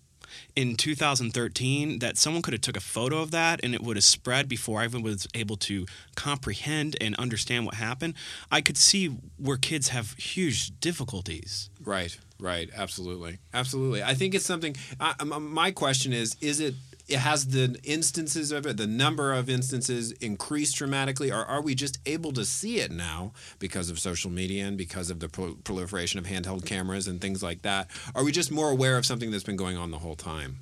in 2013, that someone could have took a photo of that, and it would have spread before I even was able to comprehend and understand what happened. I could see where kids have huge difficulties. Right, right, absolutely, absolutely. I think it's something. I, m- my question is: Is it? It has the instances of it, the number of instances increased dramatically, or are we just able to see it now because of social media and because of the pro- proliferation of handheld cameras and things like that? Are we just more aware of something that's been going on the whole time?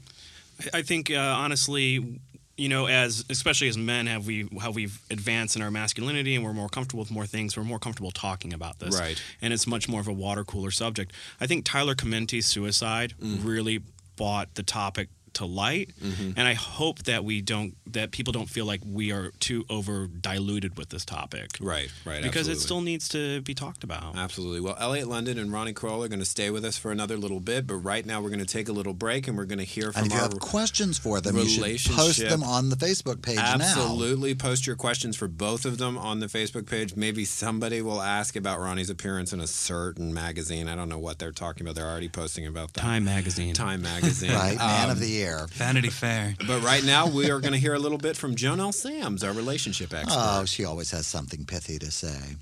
I think uh, honestly, you know, as especially as men, have we how we've advanced in our masculinity and we're more comfortable with more things. We're more comfortable talking about this, Right. And it's much more of a water cooler subject. I think Tyler Clementi's suicide really brought the topic to light, and I hope that we don't that people don't feel like we are too over diluted with this topic, Right, right, Because it still needs to be talked about. Absolutely. Well, Elliot London and Ronnie Kroell are going to stay with us for another little bit, but right now we're going to take a little break and we're going to hear from And if you our have questions for them, you should post them on the Facebook page now. Absolutely. Post your questions for both of them on the Facebook page. Maybe somebody will ask about Ronnie's appearance in a certain magazine. I don't know what they're talking about. They're already posting about that. Time magazine. Time magazine. Right, man Um, of the year. Vanity Fair. But right now, we are going to hear a little bit from Jonelle Sams, our relationship expert. Oh, she always has something pithy to say.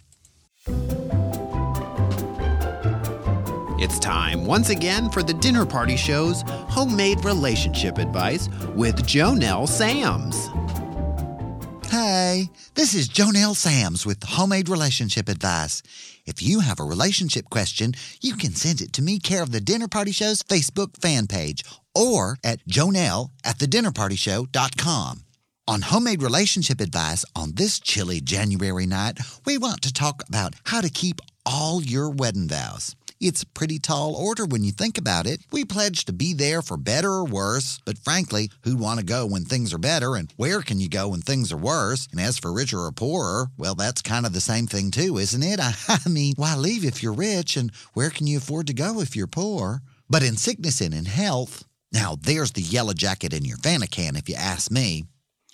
It's time once again for the Dinner Party Show's homemade relationship advice with Jonelle Sams. Hey, this is Jonelle Sams with Homemade Relationship Advice. If you have a relationship question, you can send it to me care of the Dinner Party Show's Facebook fan page or at jonelle at thedinnerpartyshow.com. On Homemade Relationship Advice on this chilly January night, we want to talk about how to keep all your wedding vows. It's a pretty tall order when you think about it. We pledge to be there for better or worse, but frankly, who'd want to go when things are better and where can you go when things are worse? And as for richer or poorer, well, that's kind of the same thing too, isn't it? I, I mean, why leave if you're rich and where can you afford to go if you're poor? But in sickness and in health, now there's the yellow jacket in your Fanta can if you ask me.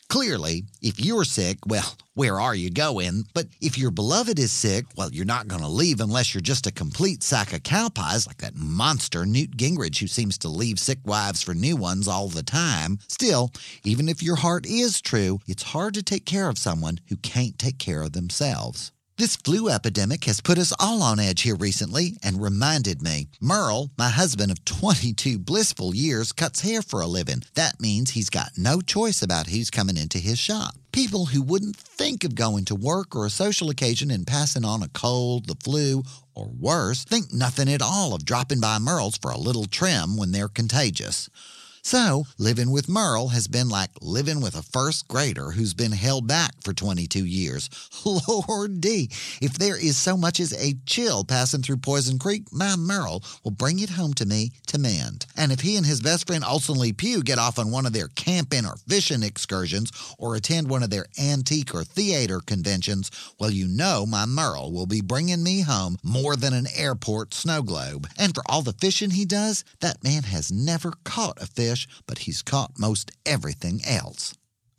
Clearly, if you're sick, well, where are you going? But if your beloved is sick, well, you're not going to leave unless you're just a complete sack of cow pies like that monster Newt Gingrich who seems to leave sick wives for new ones all the time. Still, even if your heart is true, it's hard to take care of someone who can't take care of themselves. This flu epidemic has put us all on edge here recently and reminded me. Merle, my husband of 22 blissful years, cuts hair for a living. That means he's got no choice about who's coming into his shop. People who wouldn't think of going to work or a social occasion and passing on a cold, the flu, or worse, think nothing at all of dropping by Merle's for a little trim when they're contagious. So, living with Merle has been like living with a first grader who's been held back for 22 years. Lord D, if there is so much as a chill passing through Poison Creek, my Merle will bring it home to me to mend. And if he and his best friend Olson Lee Pugh get off on one of their camping or fishing excursions or attend one of their antique or theater conventions, well, you know my Merle will be bringing me home more than an airport snow globe. And for all the fishing he does, that man has never caught a fish, but he's caught most everything else.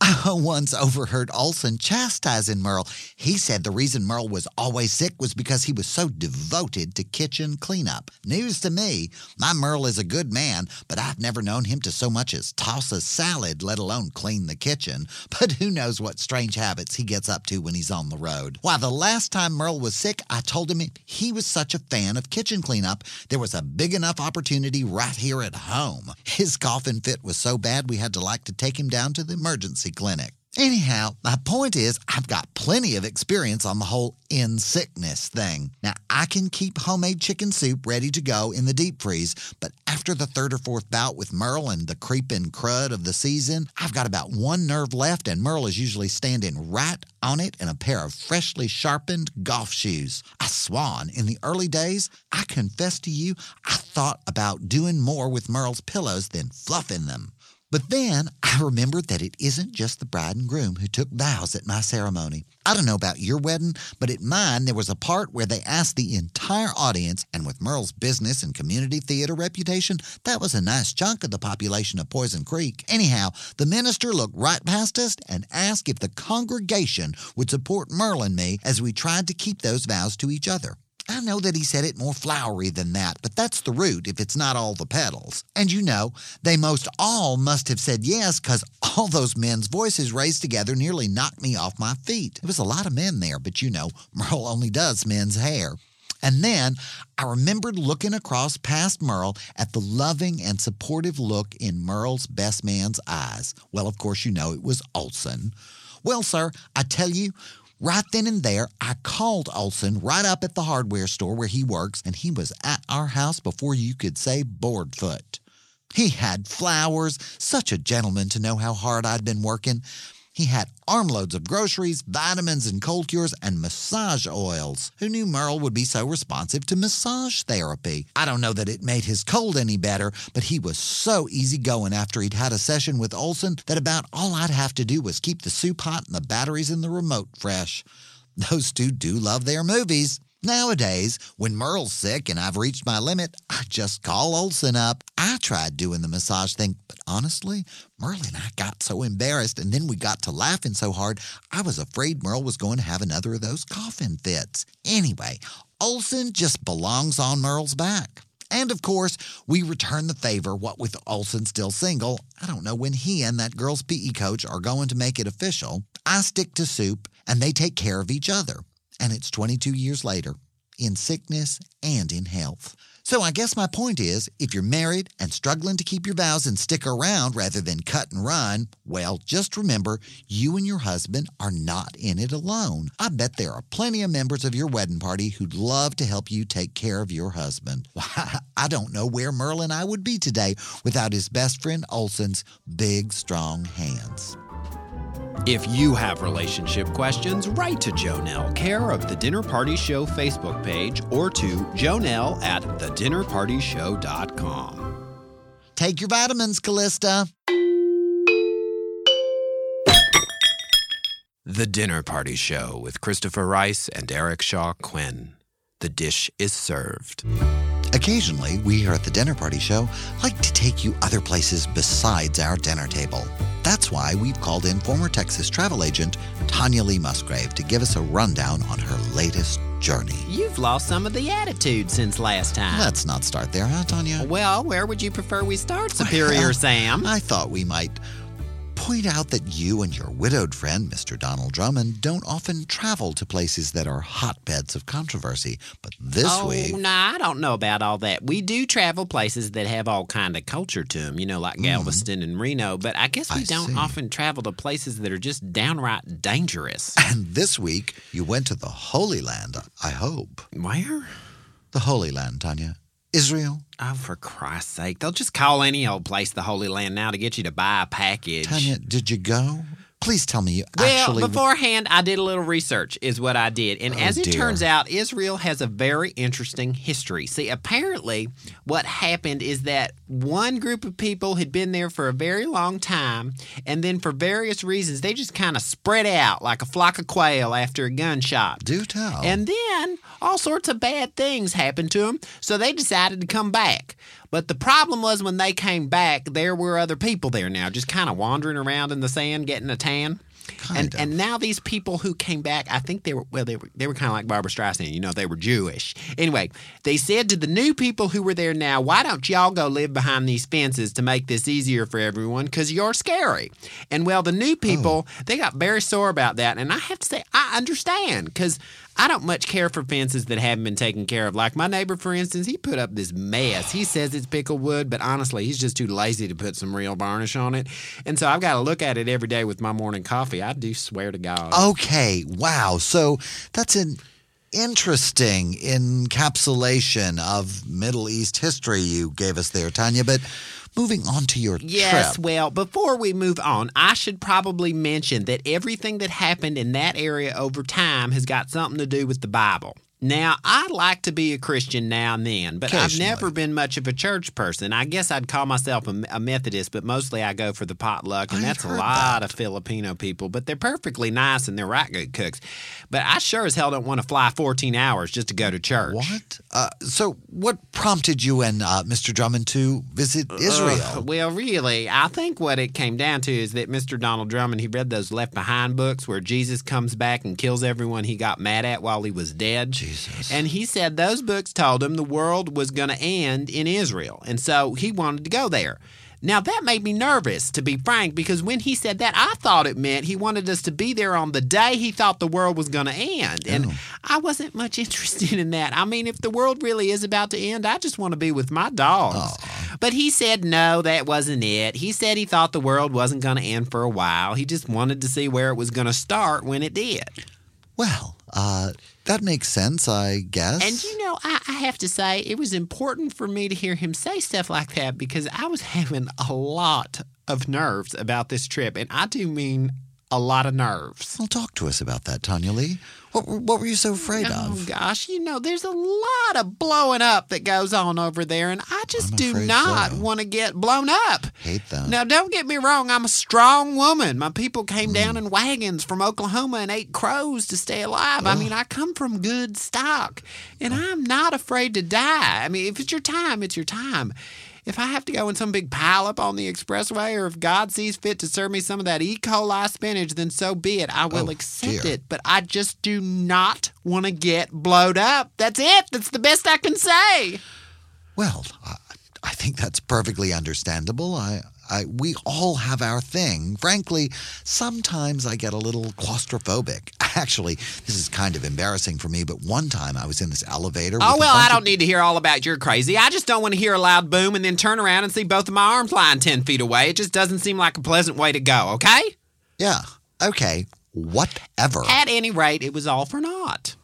I once overheard Olson chastising Merle. He said the reason Merle was always sick was because he was so devoted to kitchen cleanup. News to me. My Merle is a good man, but I've never known him to so much as toss a salad, let alone clean the kitchen. But who knows what strange habits he gets up to when he's on the road. Why, the last time Merle was sick, I told him he was such a fan of kitchen cleanup, there was a big enough opportunity right here at home. His coffin fit was so bad we had to like to take him down to the emergency clinic. Anyhow, my point is, I've got plenty of experience on the whole in sickness thing. Now, I can keep homemade chicken soup ready to go in the deep freeze, but after the third or fourth bout with Merle and the creeping crud of the season, I've got about one nerve left, and Merle is usually standing right on it in a pair of freshly sharpened golf shoes. I swan, in the early days, I confess to you, I thought about doing more with Merle's pillows than fluffing them. But then I remembered that it isn't just the bride and groom who took vows at my ceremony. I don't know about your wedding, but at mine there was a part where they asked the entire audience, and with Merle's business and community theater reputation, that was a nice chunk of the population of Poison Creek. Anyhow, the minister looked right past us and asked if the congregation would support Merle and me as we tried to keep those vows to each other. I know that he said it more flowery than that, but that's the root if it's not all the petals. And you know, they most all must have said yes because all those men's voices raised together nearly knocked me off my feet. It was a lot of men there, but you know, Merle only does men's hair. And then I remembered looking across past Merle at the loving and supportive look in Merle's best man's eyes. Well, of course, you know it was Olson. Well, sir, I tell you, Right then and there, I called Olson right up at the hardware store where he works, and he was at our house before you could say board foot. He had flowers, such a gentleman to know how hard I'd been working. He had armloads of groceries, vitamins and cold cures, and massage oils. Who knew Merle would be so responsive to massage therapy? I don't know that it made his cold any better, but he was so easygoing after he'd had a session with Olson that about all I'd have to do was keep the soup hot and the batteries in the remote fresh. Those two do love their movies. Nowadays, when Merle's sick and I've reached my limit, I just call Olson up. I tried doing the massage thing, but honestly, Merle and I got so embarrassed and then we got to laughing so hard, I was afraid Merle was going to have another of those coughing fits. Anyway, Olson just belongs on Merle's back. And of course, we return the favor, what with Olson still single. I don't know when he and that girl's PE coach are going to make it official. I stick to soup, and they take care of each other and it's 22 years later, in sickness and in health. So I guess my point is if you're married and struggling to keep your vows and stick around rather than cut and run, well, just remember you and your husband are not in it alone. I bet there are plenty of members of your wedding party who'd love to help you take care of your husband. I don't know where Merle and I would be today without his best friend Olson's big, strong hands. If you have relationship questions, write to Jonelle, care of the Dinner Party Show Facebook page, or to jonelle at thedinnerpartyshow.com. Take your vitamins, Callista. The Dinner Party Show with Christopher Rice and Eric Shaw Quinn. The dish is served. Occasionally, we here at the Dinner Party Show like to take you other places besides our dinner table. That's why we've called in former Texas travel agent Tanya Lee Musgrave to give us a rundown on her latest journey. You've lost some of the attitude since last time. Let's not start there, huh, Tanya? Well, where would you prefer we start, Superior Sam? I thought we might point out that you and your widowed friend, Mr. Donald Drummond, don't often travel to places that are hotbeds of controversy. But this week oh, week. no, I don't know about all that. We do travel places that have all kind of culture to them, you know, like mm-hmm. Galveston and Reno. But I guess we I don't see. often travel to places that are just downright dangerous. And this week, you went to the Holy Land, I hope. Where? The Holy Land, Tanya. Israel. Oh, for Christ's sake. They'll just call any old place the Holy Land now to get you to buy a package. Tanya, did you go? Please tell me you Well, actually. beforehand, I did a little research, is what I did. And Oh, as it dear. turns out, Israel has a very interesting history. See, apparently, what happened is that one group of people had been there for a very long time, and then for various reasons, they just kind of spread out like a flock of quail after a gunshot. Do tell. And then. All sorts of bad things happened to them, so they decided to come back. But the problem was when they came back, there were other people there now, just kind of wandering around in the sand, getting a tan. and of. and now these people who came back, I think they were well, they were they were kind of like Barbra Streisand, you know, they were Jewish. Anyway, they said to the new people who were there now, why don't y'all go live behind these fences to make this easier for everyone? Because you're scary. And well, the new oh. people they got very sore about that, and I have to say I understand because. I don't much care for fences that haven't been taken care of. Like my neighbor, for instance, he put up this mess. He says it's pickle wood, but honestly, he's just too lazy to put some real varnish on it. And so I've got to look at it every day with my morning coffee. I do swear to God. Okay, wow. So that's an interesting encapsulation of Middle East history you gave us there, Tanya. But moving on to your Yes, trip. well, before we move on, I should probably mention that everything that happened in that area over time has got something to do with the Bible. Now, I like to be a Christian now and then, but I've never been much of a church person. I guess I'd call myself a, a Methodist, but mostly I go for the potluck, and I've that's a lot of Filipino people, but they're perfectly nice and they're right good cooks. But I sure as hell don't want to fly 14 hours just to go to church. What? Uh, so, what prompted you and uh, Mr. Drummond to visit Israel? Uh, well, really, I think what it came down to is that Mr. Donald Drummond, he read those Left Behind books where Jesus comes back and kills everyone he got mad at while he was dead. Jesus. And he said those books told him the world was going to end in Israel. And so he wanted to go there. Now, that made me nervous, to be frank, because when he said that, I thought it meant he wanted us to be there on the day he thought the world was going to end. And I wasn't much interested in that. I mean, if the world really is about to end, I just want to be with my dogs. But he said no, that wasn't it. He said he thought the world wasn't going to end for a while. He just wanted to see where it was going to start when it did. Well, uh, that makes sense, I guess. And you know, I, I have to say, it was important for me to hear him say stuff like that because I was having a lot of nerves about this trip. And I do mean a lot of nerves. well, talk to us about that, Tanya Lee. What, were- what were you so afraid Oh of? gosh, you know, there's a lot of blowing up that goes on over there, and I just I'm do not so. want to get blown up. Hate that. Now, don't get me wrong, I'm a strong woman. My people came Hmm. down in wagons from Oklahoma and ate crows to stay alive. I mean, I come from good stock, and I'm not afraid to die. I mean, if it's your time, it's your time. If I have to go in some big pileup on the expressway, or if God sees fit to serve me some of that E. coli spinach, then so be it. I will Oh, accept dear. it. But I just do not want to get blowed up. That's it. That's the best I can say. Well, I, I think that's perfectly understandable. I, I, we all have our thing. Frankly, sometimes I get a little claustrophobic. Actually, this is kind of embarrassing for me, but one time I was in this elevator. Oh, well, I don't of- need to hear all about you're crazy. I just don't want to hear a loud boom and then turn around and see both of my arms lying 10 feet away. It just doesn't seem like a pleasant way to go, okay? Yeah. Okay. Whatever. At any rate, it was all for naught.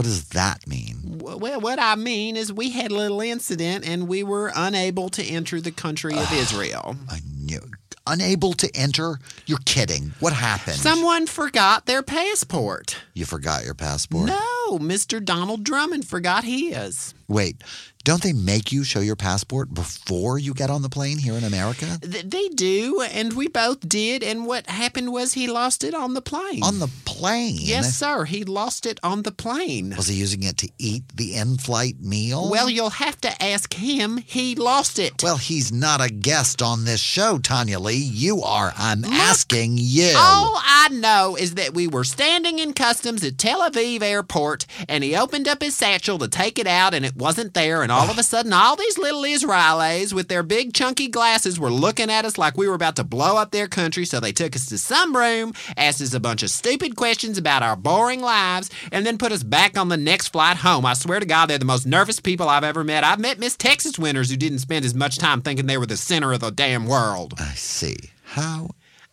What does that mean? Well, what I mean is we had a little incident and we were unable to enter the country of Israel. I knew. Unable to enter? You're kidding. What happened? Someone forgot their passport. You forgot your passport? No, Mr. Donald Drummond forgot his. Wait, don't they make you show your passport before you get on the plane here in America? Th- they do, and we both did, and what happened was he lost it on the plane. On the plane? Yes, sir. He lost it on the plane. Was he using it to eat the in flight meal? Well, you'll have to ask him. He lost it. Well, he's not a guest on this show, Tanya Lee. You are. I'm asking you. All I know is that we were standing in customs at Tel Aviv airport, and he opened up his satchel to take it out, and it wasn't there. And all of a sudden, all these little Israelis with their big chunky glasses were looking at us like we were about to blow up their country. So they took us to some room, asked us a bunch of stupid questions about our boring lives, and then put us back on the next flight home. I swear to God, they're the most nervous people I've ever met. I've met Miss Texas winners who didn't spend as much time thinking they were the center of the damn world. I see. How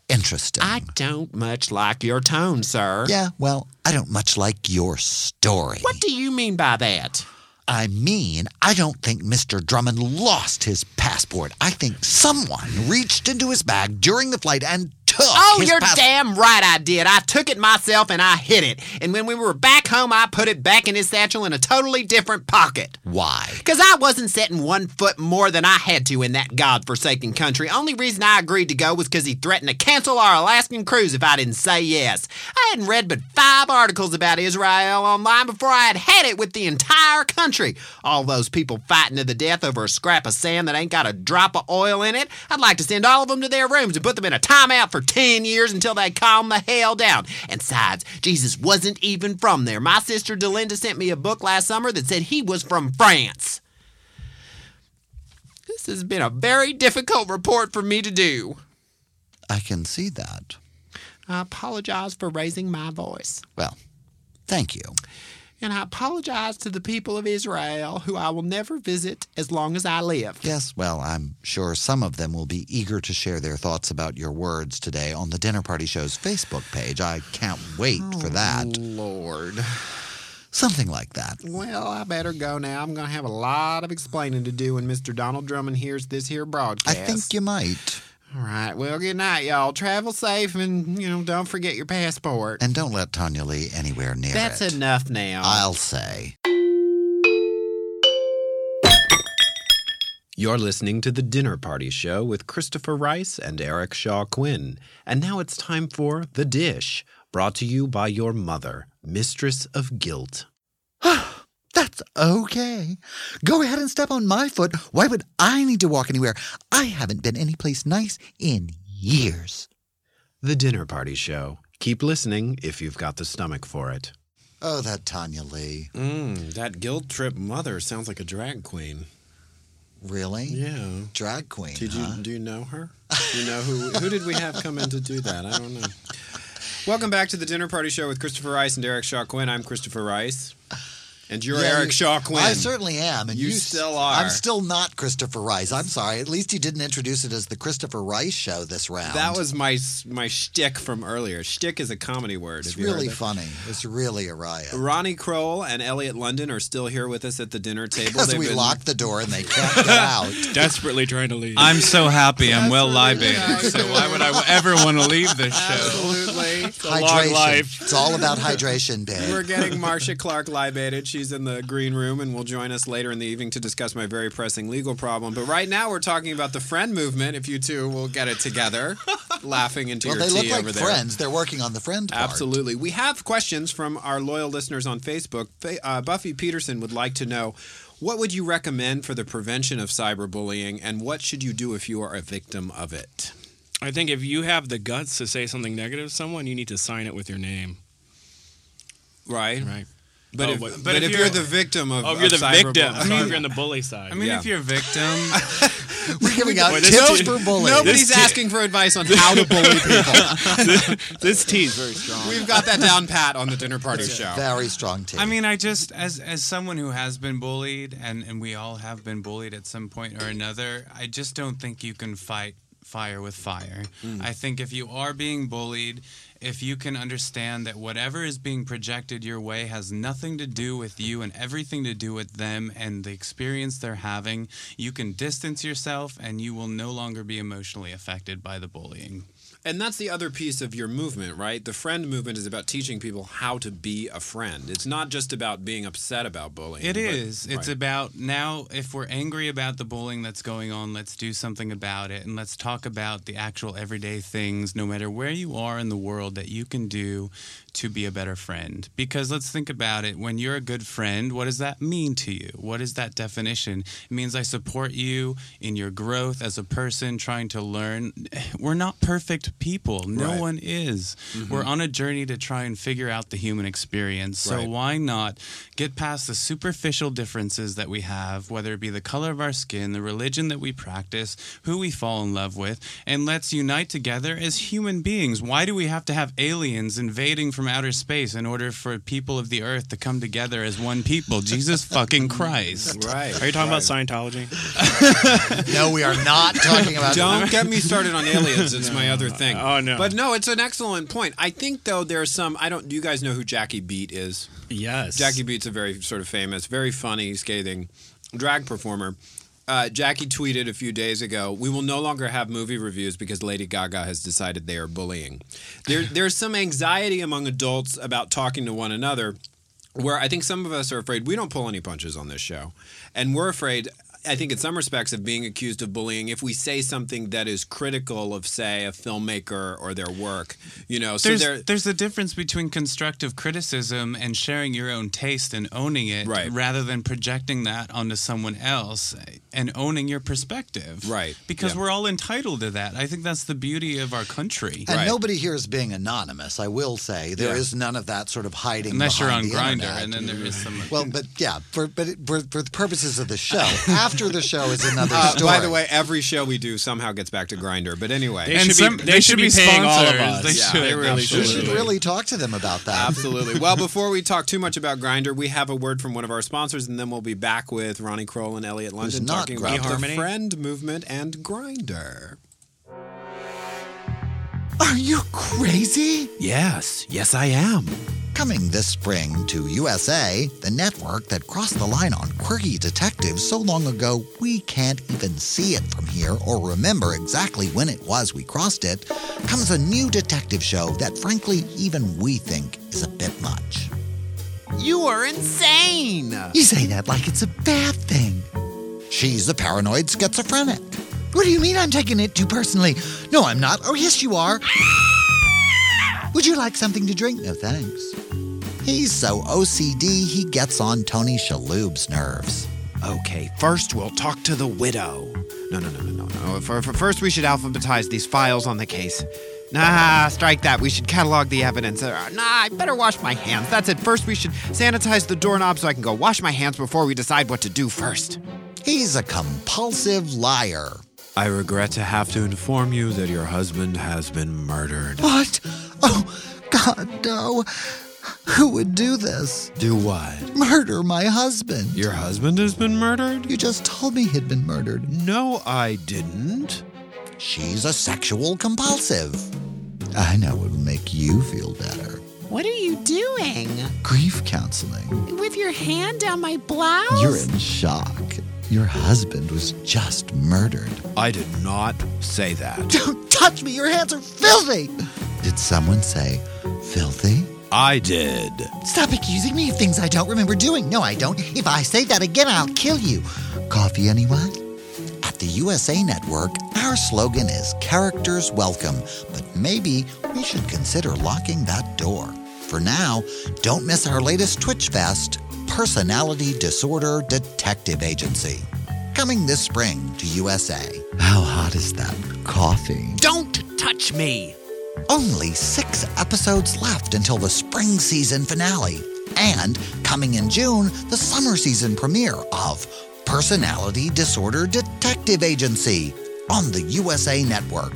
interesting. I don't much like your tone, sir. yeah, well, I don't much like your story. What do you mean by that? I mean, I don't think Mr. Drummond lost his passport. I think someone reached into his bag during the flight and took. Oh, you're damn right I did. I took it myself and I hid it. And when we were back home, I put it back in his satchel in a totally different pocket. Why? Because I wasn't setting one foot more than I had to in that godforsaken country. Only reason I agreed to go was because he threatened to cancel our Alaskan cruise if I didn't say yes. I hadn't read but five articles about Israel online before I had had it with the entire country. All those people fighting to the death over a scrap of sand that ain't got a drop of oil in it. I'd like to send all of them to their rooms and put them in a timeout for 10 years until they calm the hell down. And besides, Jesus wasn't even from there. My sister Delinda sent me a book last summer that said he was from France. This has been a very difficult report for me to do. I can see that. I apologize for raising my voice. Well, thank you. And I apologize to the people of Israel who I will never visit as long as I live. Yes, well, I'm sure some of them will be eager to share their thoughts about your words today on the Dinner Party Show's Facebook page. I can't wait oh, for that. Lord. Something like that. Well, I better go now. I'm going to have a lot of explaining to do when Mr. Donald Drummond hears this here broadcast. I think you might. All right. Well, good night, y'all. Travel safe and, you know, don't forget your passport. And don't let Tanya Lee anywhere near That's it. enough now. I'll say. You're listening to The Dinner Party Show with Christopher Rice and Eric Shaw Quinn. And now it's time for The Dish, brought to you by your mother, Mistress of Guilt. That's okay. Go ahead and step on my foot. Why would I need to walk anywhere? I haven't been anyplace nice in years. The Dinner Party Show. Keep listening if you've got the stomach for it. Oh, that Tanya Lee. Mmm, that guilt trip mother sounds like a drag queen. Really? Yeah. Drag queen. Did you do you know her? Do you know who who did we have come in to do that? I don't know. Welcome back to the Dinner Party Show with Christopher Rice and Derek Shaw Quinn. I'm Christopher Rice. And you're Yeah, Eric you- Shaw Quinn. I certainly am. And You s- still are. I'm still not Christopher Rice. I'm sorry. At least you didn't introduce it as the Christopher Rice show this round. That was my my shtick from earlier. Shtick is a comedy word. It's Have you heard really that? funny. It's really a riot. Ronnie Kroell and Elliot London are still here with us at the dinner table. Because They've we been- locked the door and they can't get out. Desperately trying to leave. I'm so happy. I'm well That's libated. So why would I ever want to leave this show? Absolutely. A long hydration. life. It's all about hydration, babe. We're getting Marcia Clark libated. She's in the green room and will join us later in the evening to discuss my very pressing legal problem. But right now we're talking about the friend movement. If you two will get it together, laughing into well, your they tea look like over there. friends. They're working on the friend part. Absolutely. We have questions from our loyal listeners on Facebook. Uh, Buffy Peterson would like to know what would you recommend for the prevention of cyberbullying and what should you do if you are a victim of it? I think if you have the guts to say something negative to someone, you need to sign it with your name. Right? Right. But, Oh, if, but- but, but if, if you're, you're- the victim of Oh, if you're of the victim. cyberbullying- I mean, if you're on the bully side. I mean, Yeah. if you're a victim, We're giving out Boy, this tips tea- for bullying. Nobody's This- asking for advice on how to bully people. this tea is very strong. We've got that down pat on the dinner party show. Very strong team. I mean, I just as as someone who has been bullied, and and we all have been bullied at some point or another. I just don't think you can fight fire with fire. Mm. I think if you are being bullied, if you can understand that whatever is being projected your way has nothing to do with you and everything to do with them and the experience they're having, you can distance yourself and you will no longer be emotionally affected by the bullying. And that's the other piece of your movement, right? The friend movement is about teaching people how to be a friend. It's not just about being upset about bullying. It but- is. It's about now, if we're angry about the bullying that's going on, let's do something about it. And let's talk about the actual everyday things, no matter where you are in the world, that you can do to be a better friend. Because let's think about it. When you're a good friend, what does that mean to you? What is that definition? It means I support you in your growth as a person, trying to learn. We're not perfect people. No Right. one is. Mm-hmm. We're on a journey to try and figure out the human experience. So Right. why not get past the superficial differences that we have, whether it be the color of our skin, the religion that we practice, who we fall in love with, and let's unite together as human beings. Why do we have to have aliens invading from outer space in order for people of the earth to come together as one people? Jesus fucking Christ. Right. Are you talking about Scientology? no, we are not talking about. Don't get me started on aliens. It's my other thing. Oh, no. But no, it's an excellent point. I think though there's some. I don't. Do you guys know who Jackie Beat is? Yes. Jackie Beat's a very sort of famous, very funny, scathing drag performer. Uh, Jackie tweeted a few days ago, "We will no longer have movie reviews because Lady Gaga has decided they are bullying." There, there's some anxiety among adults about talking to one another, where I think some of us are afraid we don't pull any punches on this show, and we're afraid. I think in some respects of being accused of bullying if we say something that is critical of, say, a filmmaker or their work. You know, so There's, there. there's a difference between constructive criticism and sharing your own taste and owning it Right. rather than projecting that onto someone else and owning your perspective. Right. Because Yeah. we're all entitled to that. I think that's the beauty of our country. And Right. nobody here is being anonymous. I will say there is Yeah. none of that sort of hiding. Unless you're on behind Grindr, internet. and then there is some. Well, but yeah, for but for, for the purposes of the show, after the show is another Uh, story. by the way, every show we do somehow gets back to Grindr. But anyway, They And should some- be, they they should should be be paying all of sponsors. us. They Yeah, should. they really we should. should really talk to them about that. Absolutely. Well, before we talk too much about Grindr, we have a word from one of our sponsors, and then we'll be back with Ronnie Kroell and Elliot London not talking Grindr. about the? Friend movement and Grindr. Are you crazy? Yes, yes, I am. Coming this spring to USA, the network that crossed the line on quirky detectives so long ago we can't even see it from here or remember exactly when it was we crossed it, comes a new detective show that frankly even we think is a bit much. You are insane. You say that like it's a bad thing. She's a paranoid schizophrenic. What do you mean I'm taking it too personally? No, I'm not. Oh, yes, you are. Would you like something to drink? No, thanks. He's so OCD, he gets on Tony Shalhoub's nerves. Okay, first we'll talk to the widow. No, no, no, no, no, no. For, for first, we should alphabetize these files on the case. Nah, strike that. We should catalog the evidence. Uh, nah, I better wash my hands. That's it. First, we should sanitize the doorknob so I can go wash my hands before we decide what to do first. He's a compulsive liar. I regret to have to inform you that your husband has been murdered. What? Oh, God, no. Who would do this? Do what? Murder my husband. Your husband has been murdered? You just told me he'd been murdered. No, I didn't. She's a sexual compulsive. I know it would make you feel better. What are you doing? Grief counseling. With your hand down my blouse? You're in shock. Your husband was just murdered. I did not say that. Don't touch me. Your hands are filthy. Did someone say filthy? I did. Stop accusing me of things I don't remember doing. No, I don't. If I say that again, I'll kill you. Coffee, anyone? At the USA Network, our slogan is Characters Welcome, but maybe we should consider locking that door. For now, don't miss our latest Twitch Fest, Personality Disorder Detective Agency. Coming this spring to USA. How hot is that coffee? Don't touch me. Only six episodes left until the spring season finale. And coming in June, the summer season premiere of Personality Disorder Detective Agency on the USA Network.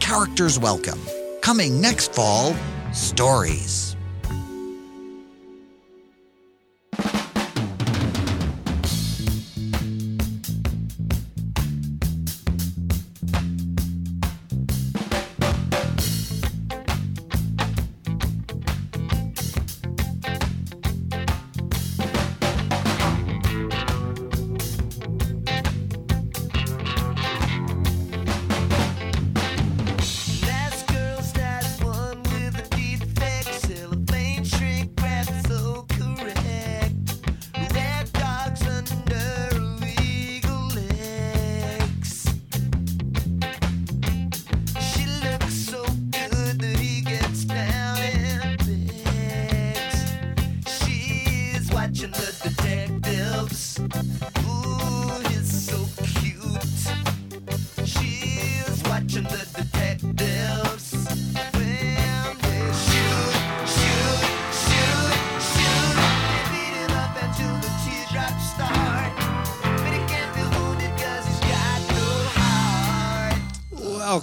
Characters Welcome. Coming next fall, Stories.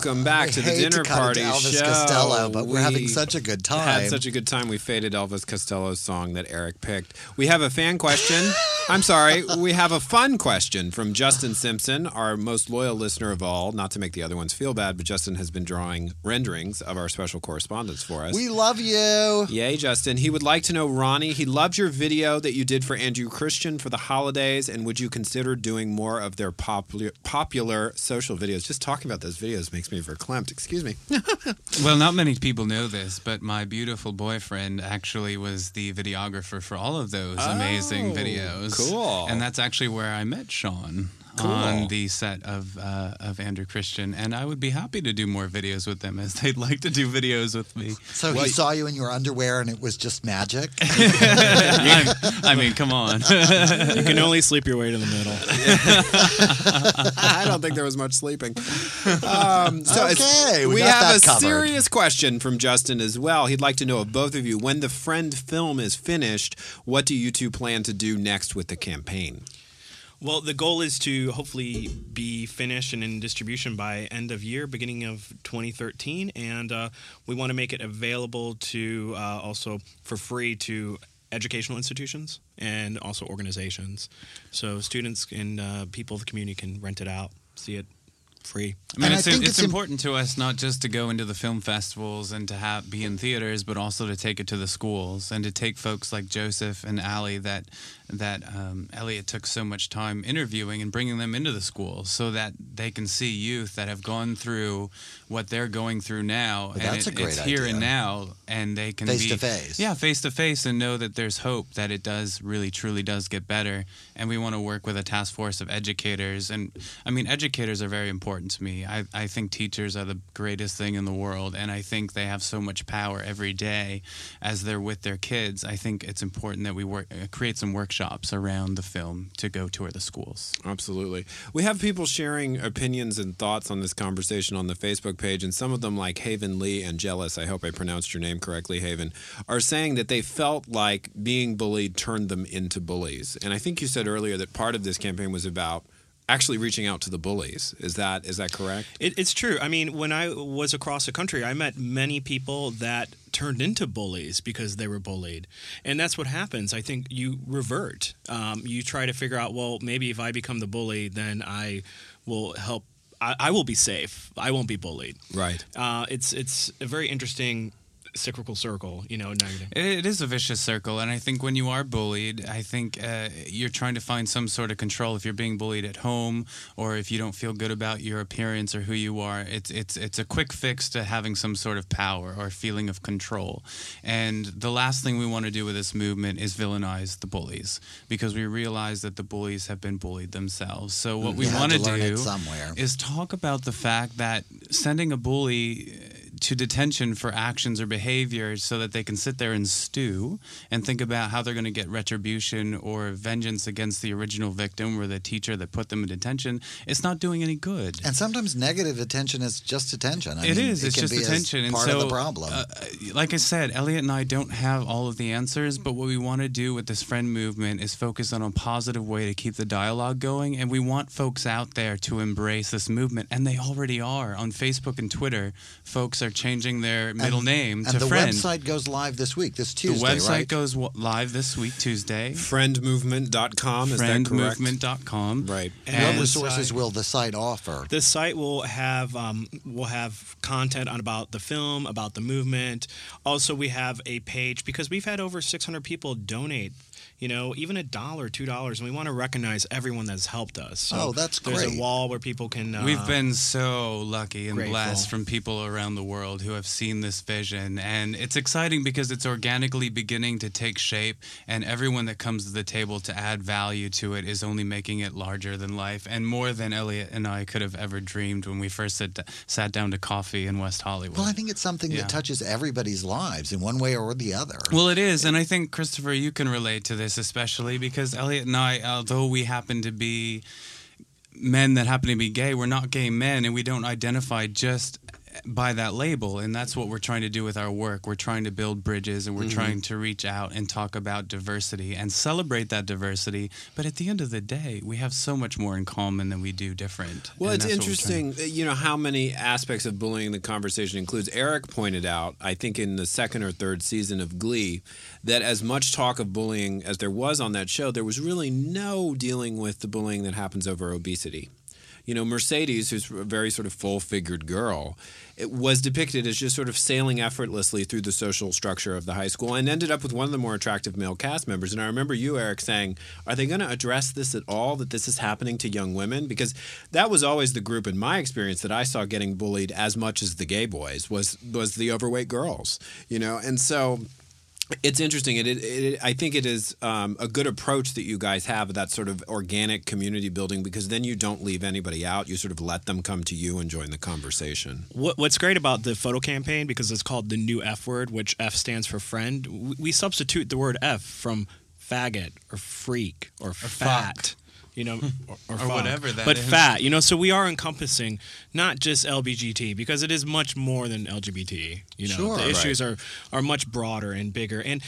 Welcome back I to the dinner to party Elvis show. Costello, but we're having such a good time. Had such a good time. We faded Elvis Costello's song that Eric picked. We have a fan question. I'm sorry. We have a fun question from Justin Simpson, our most loyal listener of all. Not to make the other ones feel bad, but Justin has been drawing renderings of our special correspondence for us. we love you. Yay, Justin. He would like to know, Ronnie, he loved your video that you did for Andrew Christian for the holidays, and would you consider doing more of their popular, popular social videos? Just talking about those videos makes me verklempt. Excuse me. Well, not many people know this, but my beautiful boyfriend actually was the videographer for all of those amazing Oh, videos. Cool. And that's actually where I met Sean. Cool. On the set of uh, of Andrew Christian, and I would be happy to do more videos with them as they'd like to do videos with me. So he saw you in your underwear and it was just magic. I, I mean, come on. You can only sleep your way to the middle. I don't think there was much sleeping. Um, so Okay, we we, got have that a covered. serious question from Justin as well. He'd like to know of both of you when the Friend film is finished, what do you two plan to do next with the campaign? Well, the goal is to hopefully be finished and in distribution by end of year, beginning of 2013, and uh, we want to make it available to uh, also for free to educational institutions and also organizations. So students and uh, people of the community can rent it out, see it free. I mean, And I it's, think it's, it's im- important to us not just to go into the film festivals and to have be in theaters, but also to take it to the schools and to take folks like Joseph and Allie that that um, Elliot took so much time interviewing and bringing them into the schools so that they can see youth that have gone through what they're going through now. Well, that's and a great it's here and now, and they can Face be to face. Yeah, face to face, and know that there's hope that it does really truly does get better. And we want to work with a task force of educators, and I mean, educators are very important to me. I, I think teachers are the greatest thing in the world, and I think they have so much power every day as they're with their kids. I think it's important that we work uh, create some workshops around the film to go tour the schools. Absolutely. We have people sharing opinions and thoughts on this conversation on the Facebook page, and some of them, like Haven Lee and Jealous, I hope I pronounced your name correctly, Haven, are saying that they felt like being bullied turned them into bullies. And I think you said earlier that part of this campaign was about actually reaching out to the bullies. Is that is that correct? It, it's true. I mean, when I was across the country, I met many people that turned into bullies because they were bullied, and that's what happens. I think you revert. Um, you try to figure out, well, maybe if I become the bully, then I will help. I, I will be safe. I won't be bullied. Right. Uh, it's it's a very interesting cyclical circle. You know, negative. It, it is a vicious circle, and I think when you are bullied, I think uh, you're trying to find some sort of control. If you're being bullied at home, or if you don't feel good about your appearance or who you are, it's it's it's a quick fix to having some sort of power or feeling of control. And the last thing we want to do with this movement is villainize the bullies, because we realize that the bullies have been bullied themselves. So what we want to to learn it do somewhere. is talk about the fact that sending a bully to detention for actions or behavior so that they can sit there and stew and think about how they're going to get retribution or vengeance against the original victim or the teacher that put them in detention, it's not doing any good. And sometimes negative attention is just attention. I It mean, is. It It's can just attention. And part so, of the problem. uh, like I said, Elliot and I don't have all of the answers, but what we want to do with this friend movement is focus on a positive way to keep the dialogue going. And we want folks out there to embrace this movement, and they already are. On Facebook and Twitter, folks are changing their middle And- name and the friend. website goes live this week, this Tuesday. the Tuesday, website right? goes w- live this week, Tuesday. Friendmovement.com, is that correct? Friendmovement.com. Right. what And- resources will the site offer? This site will have um, will have content on about the film, about the movement. Also, we have a page because we've had over 600 people donate. You know, even a dollar, two dollars, and we want to recognize everyone that's helped us. So Oh, that's great! There's great. a wall where people can. Uh, We've been so lucky and grateful. blessed from people around the world who have seen this vision. And it's exciting because it's organically beginning to take shape, and everyone that comes to the table to add value to it is only making it larger than life and more than Elliot and I could have ever dreamed when we first sat, sat down to coffee in West Hollywood. Well, I think it's something Yeah. that touches everybody's lives in one way or the other. Well, it is, and I think Christopher, you can relate to this especially because Elliot and I, although we happen to be men that happen to be gay, we're not gay men, and we don't identify just by that label and that's what we're trying to do with our work we're trying to build bridges and we're Mm-hmm. trying to reach out and talk about diversity and celebrate that diversity but at the end of the day we have so much more in common than we do different Well, And it's that's what we're trying- interesting, uh, you know, how many aspects of bullying the conversation includes. Eric pointed out, I think in the second or third season of Glee, that as much talk of bullying as there was on that show, there was really no dealing with the bullying that happens over obesity. You know, Mercedes, who's a very sort of full figured girl, was depicted as just sort of sailing effortlessly through the social structure of the high school and ended up with one of the more attractive male cast members. And I remember you, Eric, saying, Are they going to address this at all that this is happening to young women? Because that was always the group in my experience that I saw getting bullied as much as the gay boys was was the overweight girls, you know? And so it's interesting. It, it, it, I think it is um, a good approach that you guys have that sort of organic community building because then you don't leave anybody out. You sort of let them come to you and join the conversation. What, what's great about the photo campaign because it's called the new F word, which F stands for friend. We, we substitute the word F from faggot or freak or, fat. You know, or, or, fuck. whatever that but is. fat. You know, so we are encompassing not just LBGT because it is much more than LGBT. You know, Sure. the issues are are much broader and bigger, and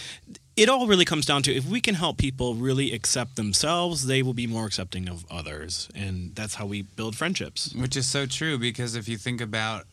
it all really comes down to if we can help people really accept themselves, they will be more accepting of others, and that's how we build friendships. Which is so true because if you think about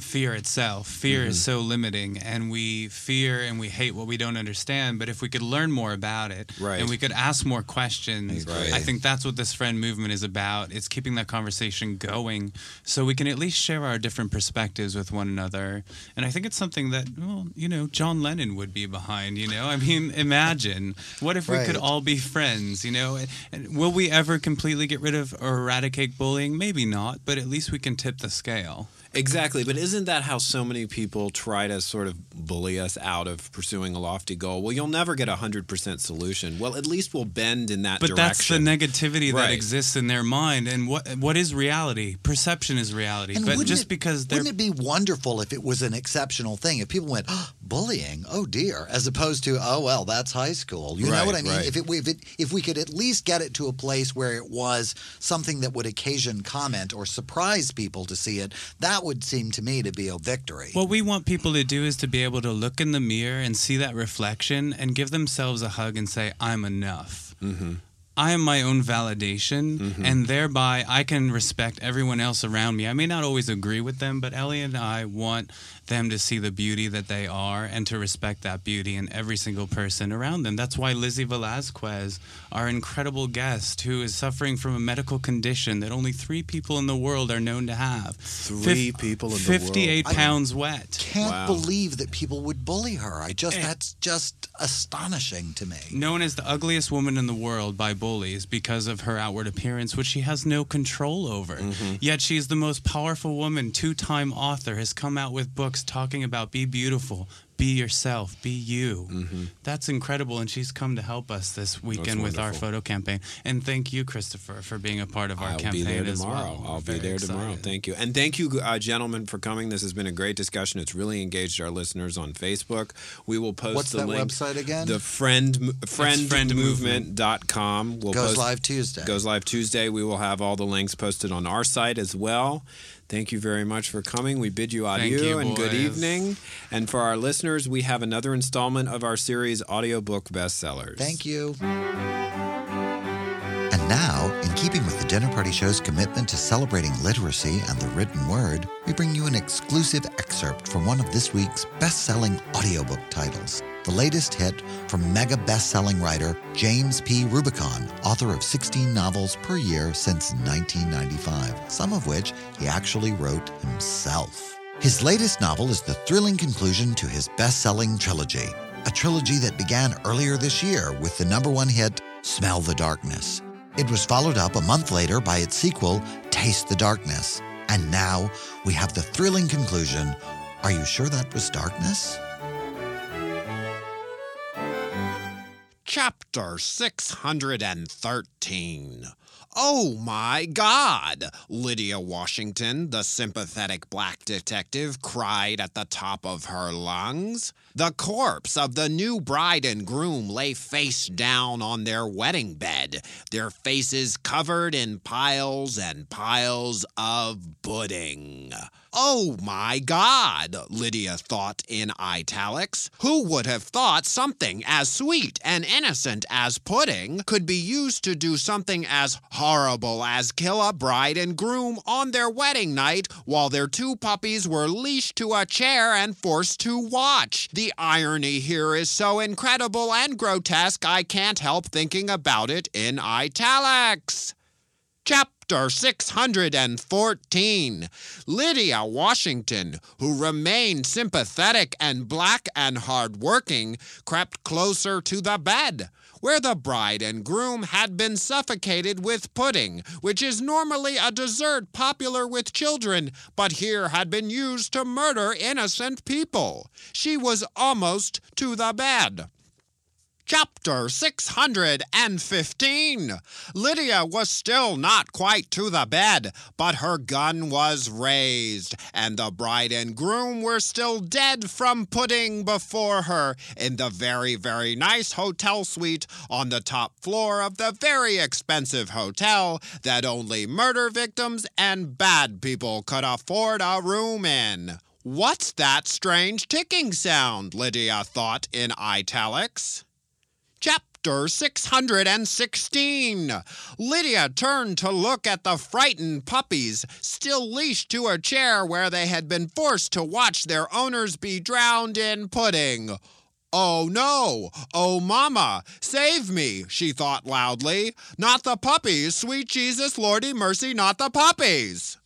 fear itself, fear is mm-hmm. so limiting, and we fear and we hate what we don't understand. But if we could learn more about it, Right. and we could ask more questions, Right. I think that's what this friend movement is about. It's keeping that conversation going, so we can at least share our different perspectives with one another. And I think it's something that, well, you know, John Lennon would be behind. You know, I mean, imagine what if we could all be friends? You know, and will we ever completely get rid of or eradicate bullying? Maybe not, but at least we can tip the scale. Exactly, but isn't that how so many people try to sort of bully us out of pursuing a lofty goal? Well, you'll never get a hundred percent solution. Well, at least we'll bend in that direction. But that's the direction. negativity that exists in their mind. And what what is reality? Perception is reality. And but wouldn't just it- because they're wouldn't it be wonderful if it was an exceptional thing? If people went, oh, bullying, oh dear, as opposed to, oh well, that's high school. You know what I mean? right. If it if it if we could at least get it to a place where it was something that would occasion comment or surprise people to see it, that would seem to me to be a victory. What we want people to do is to be able to look in the mirror and see that reflection and give themselves a hug and say, I'm enough. Mm-hmm. I am my own validation, and thereby I can respect everyone else around me. I may not always agree with them, but Ellie and I want them to see the beauty that they are and to respect that beauty in every single person around them. That's why Lizzie Velasquez, our incredible guest, who is suffering from a medical condition that only three people in the world are known to have. Three people in the world. 58 I pounds wet. Can't Wow. believe that people would bully her. I just Eh. that's just astonishing to me. known as the ugliest woman in the world by bullies because of her outward appearance, which she has no control over. Yet she's the most powerful woman, two time author, has come out with books talking about be beautiful, be yourself, be you. That's incredible. And she's come to help us this weekend with our photo campaign. And thank you, Christopher, for being a part of our I'll campaign be there as tomorrow. well. I'll We're be very there tomorrow. Thank you, and thank you, uh, gentlemen, for coming. This has been a great discussion. It's really engaged our listeners on Facebook. We will post What's the that link. website again? The friend Friend friendmovement.com. We'll Goes post- live Tuesday. Goes live Tuesday. We will have all the links posted on our site as well. Thank you very much for coming. We bid you adieu you, and good evening. And for our listeners, we have another installment of our series Audiobook Bestsellers. Thank you. And now, in keeping with the Dinner Party Show's commitment to celebrating literacy and the written word, we bring you an exclusive excerpt from one of this week's best selling audiobook titles. The latest hit from mega best selling writer James P. Rubicon, author of 16 novels per year since 1995, some of which he actually wrote himself. His latest novel is the thrilling conclusion to his best selling trilogy, a trilogy that began earlier this year with the number one hit, Smell the Darkness. It was followed up a month later by its sequel, Taste the Darkness. And now we have the thrilling conclusion Are you sure that was darkness? Chapter 613. Oh my God! Lydia Washington, the sympathetic black detective, cried at the top of her lungs. The corpse of the new bride and groom lay face down on their wedding bed, their faces covered in piles and piles of pudding. Oh my God, Lydia thought in italics. Who would have thought something as sweet and innocent as pudding could be used to do something as horrible as kill a bride and groom on their wedding night while their two puppies were leashed to a chair and forced to watch? The irony here is so incredible and grotesque, I can't help thinking about it in italics. Chapter 614 Lydia Washington, who remained sympathetic and black and hardworking, crept closer to the bed, where the bride and groom had been suffocated with pudding, which is normally a dessert popular with children, but here had been used to murder innocent people. She was almost to the bed. Chapter 615 Lydia was still not quite to the bed, but her gun was raised, and the bride and groom were still dead from pudding before her in the very, very nice hotel suite on the top floor of the very expensive hotel that only murder victims and bad people could afford a room in. What's that strange ticking sound? Lydia thought in italics. Chapter 616. Lydia turned to look at the frightened puppies, still leashed to a chair where they had been forced to watch their owners be drowned in pudding. Oh no! Oh mama! Save me! she thought loudly. Not the puppies! Sweet Jesus, Lordy mercy, not the puppies!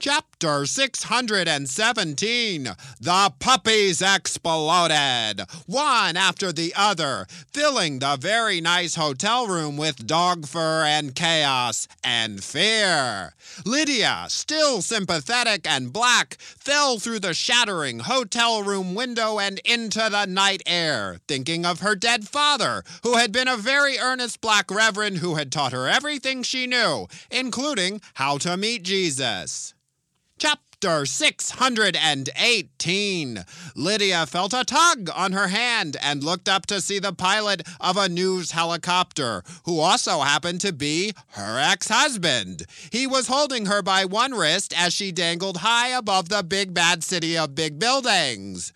Chapter 617 The puppies exploded, one after the other, filling the very nice hotel room with dog fur and chaos and fear. Lydia, still sympathetic and black, fell through the shattering hotel room window and into the night air, thinking of her dead father, who had been a very earnest black reverend who had taught her everything she knew, including how to meet Jesus. Chapter 618. Lydia felt a tug on her hand and looked up to see the pilot of a news helicopter, who also happened to be her ex husband. He was holding her by one wrist as she dangled high above the big bad city of big buildings.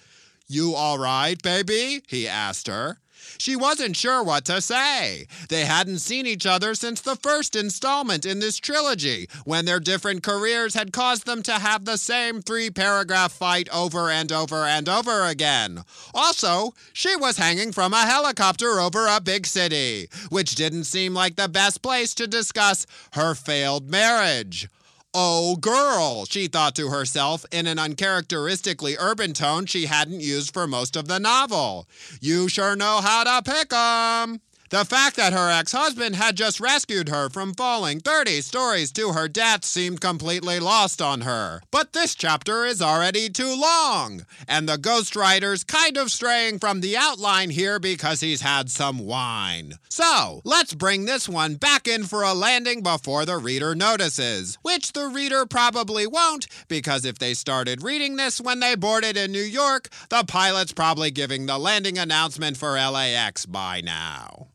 You all right, baby? he asked her. She wasn't sure what to say. They hadn't seen each other since the first installment in this trilogy, when their different careers had caused them to have the same three paragraph fight over and over and over again. Also, she was hanging from a helicopter over a big city, which didn't seem like the best place to discuss her failed marriage. Oh, girl, she thought to herself in an uncharacteristically urban tone she hadn't used for most of the novel. You sure know how to pick 'em. The fact that her ex husband had just rescued her from falling 30 stories to her death seemed completely lost on her. But this chapter is already too long, and the ghostwriter's kind of straying from the outline here because he's had some wine. So, let's bring this one back in for a landing before the reader notices, which the reader probably won't, because if they started reading this when they boarded in New York, the pilot's probably giving the landing announcement for LAX by now.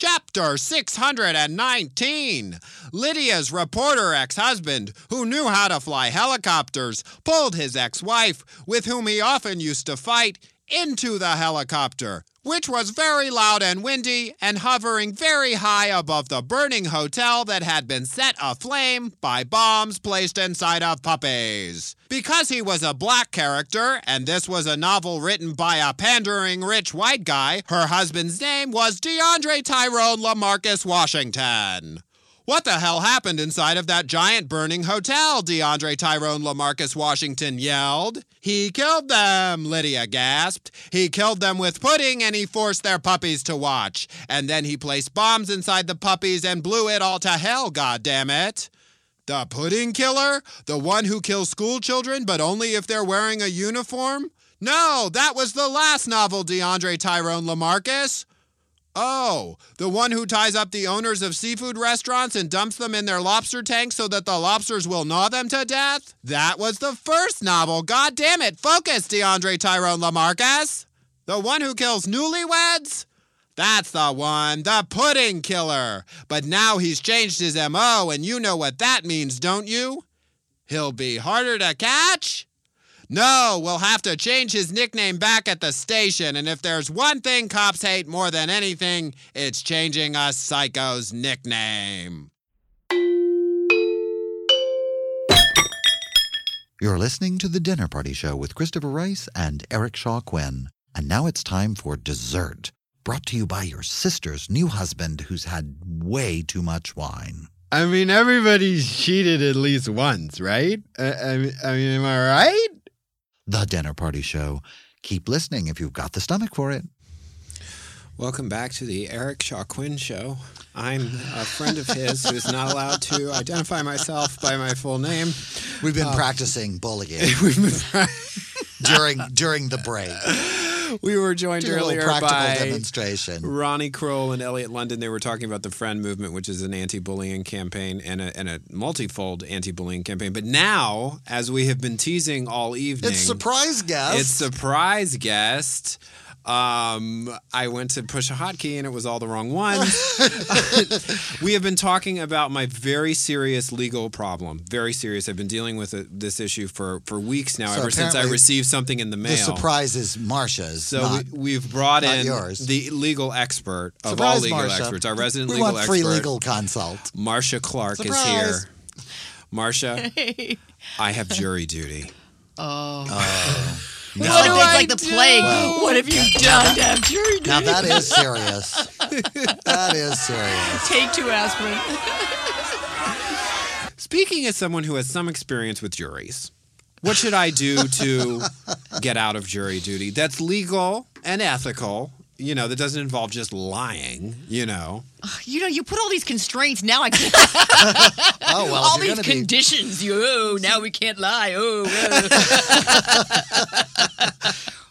Chapter 619 Lydia's reporter ex husband, who knew how to fly helicopters, pulled his ex wife, with whom he often used to fight, into the helicopter, which was very loud and windy and hovering very high above the burning hotel that had been set aflame by bombs placed inside of puppies. Because he was a black character, and this was a novel written by a pandering rich white guy, her husband's name was DeAndre Tyrone Lamarcus Washington. What the hell happened inside of that giant burning hotel? DeAndre Tyrone Lamarcus Washington yelled. He killed them, Lydia gasped. He killed them with pudding and he forced their puppies to watch. And then he placed bombs inside the puppies and blew it all to hell, goddammit. The pudding killer? The one who kills school children, but only if they're wearing a uniform? No, that was the last novel, DeAndre Tyrone Lamarcus. Oh, the one who ties up the owners of seafood restaurants and dumps them in their lobster tanks so that the lobsters will gnaw them to death? That was the first novel. God damn it. Focus, DeAndre Tyrone Lamarcus. The one who kills newlyweds? That's the one, the pudding killer. But now he's changed his MO, and you know what that means, don't you? He'll be harder to catch? No, we'll have to change his nickname back at the station, and if there's one thing cops hate more than anything, it's changing a psycho's nickname. You're listening to The Dinner Party Show with Christopher Rice and Eric Shaw Quinn. And now it's time for dessert, brought to you by your sister's new husband who's had way too much wine. I mean, everybody's cheated at least once, right? I, I, I mean, am I right? The Dinner Party Show. Keep listening if you've got the stomach for it. Welcome back to the Eric Shaw Quinn Show. I'm a friend of his who's not allowed to identify myself by my full name. We've been um, practicing bullying We've been pra- during during the break. We were joined earlier practical by demonstration. Ronnie Kroell and Elliot London. They were talking about the Friend Movement, which is an anti-bullying campaign and a, and a multifold anti-bullying campaign. But now, as we have been teasing all evening, It's surprise guest. It's surprise guest. Um, I went to push a hotkey and it was all the wrong one. we have been talking about my very serious legal problem. Very serious. I've been dealing with it, this issue for, for weeks now, So ever since I received something in the mail. the surprise is Marcia's. So not, we, we've brought in yours. the legal expert of Surprise, all legal Marcia. experts, our resident legal expert. we legal want free expert, legal consult. Marcia Clark Surprise. is here. Marcia, I have jury duty. Well, I think like the plague. Well- what have you done to have jury duty? Now that is serious. that is serious. Take two aspirin. Speaking as someone who has some experience with juries, what should I do to get out of jury duty that's legal and ethical? You know, that doesn't involve just lying, you know. You know, you put all these constraints. Now I can't. Oh well, all these gonna be conditions. You, oh, now we can't lie. Oh,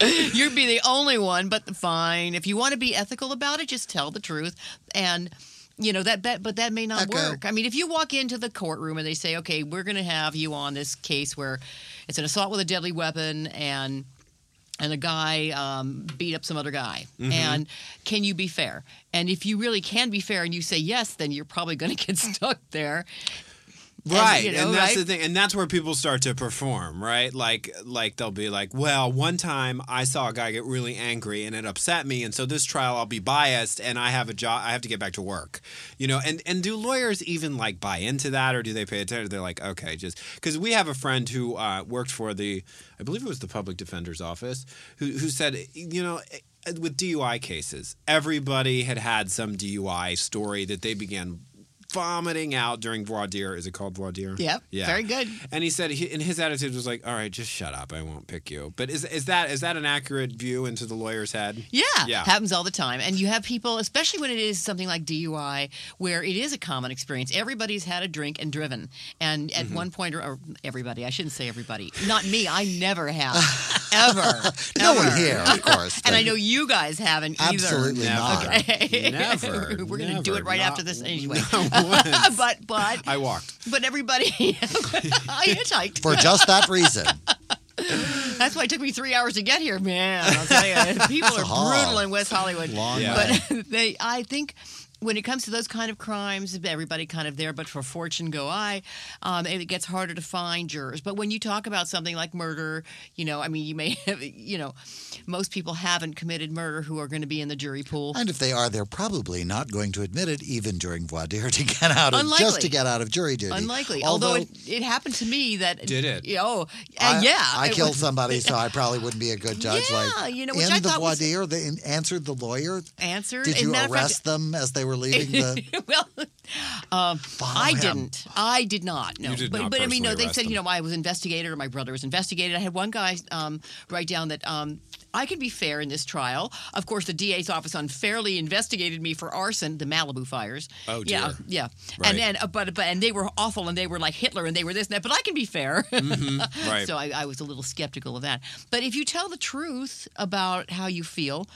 oh. you'd be the only one. But fine, if you want to be ethical about it, just tell the truth. And you know that, that, but that may not Echo. work. I mean, if you walk into the courtroom and they say, "Okay, we're going to have you on this case where it's an assault with a deadly weapon and." And a guy um, beat up some other guy. Mm-hmm. And can you be fair? And if you really can be fair and you say yes, then you're probably going to get stuck there. And, Right, you and, that's right? the thing, and that's where people start to perform, right? Like, like they'll be like, "Well, one time I saw a guy get really angry, and it upset me, and so this trial I'll be biased, and I have a job, I have to get back to work." You know, and and do lawyers even like buy into that, or do they pay attention? They're like, "Okay, just because we have a friend who uh, worked for the, I believe it was the public defender's office, who who said, you know." With DUI cases, everybody had had some DUI story that they began vomiting out during voir dire. Is it called voir dire? Yep, Yeah. very good. And he said, he, and his attitude was like, "All right, just shut up. I won't pick you." But is is that is that an accurate view into the lawyer's head? Yeah, Yeah. happens all the time. And you have people, especially when it is something like DUI, where it is a common experience. Everybody's had a drink and driven. And Mm-hmm. at one point, or, or everybody, I shouldn't say everybody, not me, I never have. ever. no one here, of course. And I know you guys haven't either. absolutely Never. not. Okay. Never, We're going to do it right not after this anyway. Once. but but I walked. but everybody I hitchhiked. For just that reason. That's why it took me three hours to get here, man. I'll tell you, people are brutal in West Hollywood. Long Yeah. way. But they, I think. When it comes to those kind of crimes, everybody kind of there, but for fortune go I, um, it gets harder to find jurors. But when you talk about something like murder, you know, I mean, you may have, you know, most people haven't committed murder who are going to be in the jury pool. And if they are, they're probably not going to admit it even during voir dire to get out of just to get out of jury duty. Unlikely. Although, it, it happened to me that Did it? You know, I, yeah, I killed was- somebody, so I probably wouldn't be a good judge. Yeah, like you know, which in I the thought voir was- dire, they answered the lawyer. answered. Did you matter of fact- arrest them as they were leaving the? well, um, I him. didn't. I did not. No, You did but not but I mean, no. They arrest said you them. know I was investigated or my brother was investigated. I had one guy um, write down that. Um, I can be fair in this trial. Of course, the DA's office unfairly investigated me for arson, the Malibu fires. Oh, Yeah, dear. yeah. Right. And then, uh, but but and they were awful, and they were like Hitler, and they were this and that. But I can be fair. Mm-hmm. Right. So I, I was a little skeptical of that. But if you tell the truth about how you feel,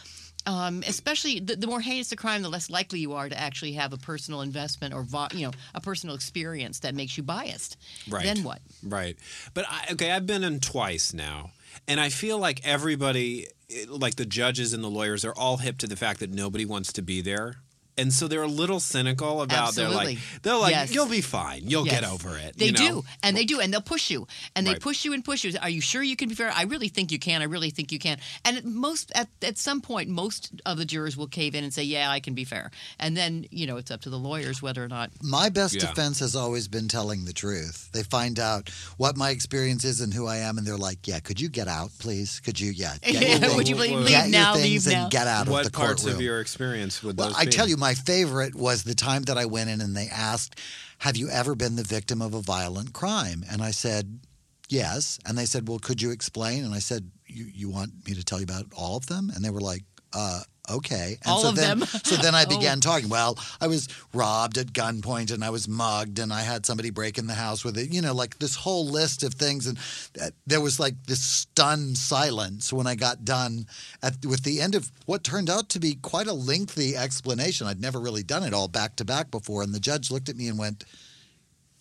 um, especially the, the more heinous the crime, the less likely you are to actually have a personal investment or vo- you know a personal experience that makes you biased. Right. Then what? Right. But I, okay, I've been in twice now, and I feel like everybody, eh, like the judges and the lawyers, are all hip to the fact that nobody wants to be there. And so they're a little cynical about they're like Absolutely. they're like Yes. you'll be fine you'll get over it They you know? do, and they do, and they'll push you, and they Right. push you and push you. Are you sure you can be fair? I really think you can. I really think you can. And at most, at, at some point, most of the jurors will cave in and say, "Yeah, I can be fair." And then you know it's up to the lawyers whether or not. My best Yeah. defense has always been telling the truth. They find out what my experience is and who I am, and they're like, "Yeah, could you get out, please? Could you, yeah, get your Yeah, thing- would you please leave get your now, things leave and now." get out what of the parts courtroom." of your experience would Well, those I tell you, my favorite was the time that I went in and they asked, Have you ever been the victim of a violent crime? And I said, Yes. And they said, Well, could you explain? And I said, You, you want me to tell you about all of them? And they were like, uh, Okay. And All so of then, them? so then I Oh. began talking. Well, I was robbed at gunpoint and I was mugged and I had somebody break in the house with it, you know, like this whole list of things. And uh, there was like this stunned silence when I got done at, with the end of what turned out to be quite a lengthy explanation. I'd never really done it all back to back before. And the judge looked at me and went,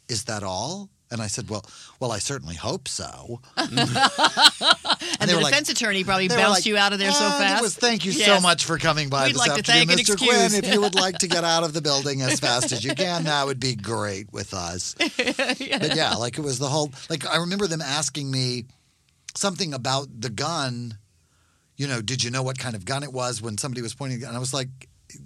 Is that all? And I said, Well, well, I certainly hope so. And, they the were like- defense attorney probably bounced like, you out of there so ah, fast. It was thank you so much for coming by We'd this like afternoon, and Mr. Quinn. If you would like to get out of the building as fast as you can, that would be great with us. But yeah, like it was the whole like I remember them asking me something about the gun. You know, did you know what kind of gun it was when somebody was pointing? And I was like,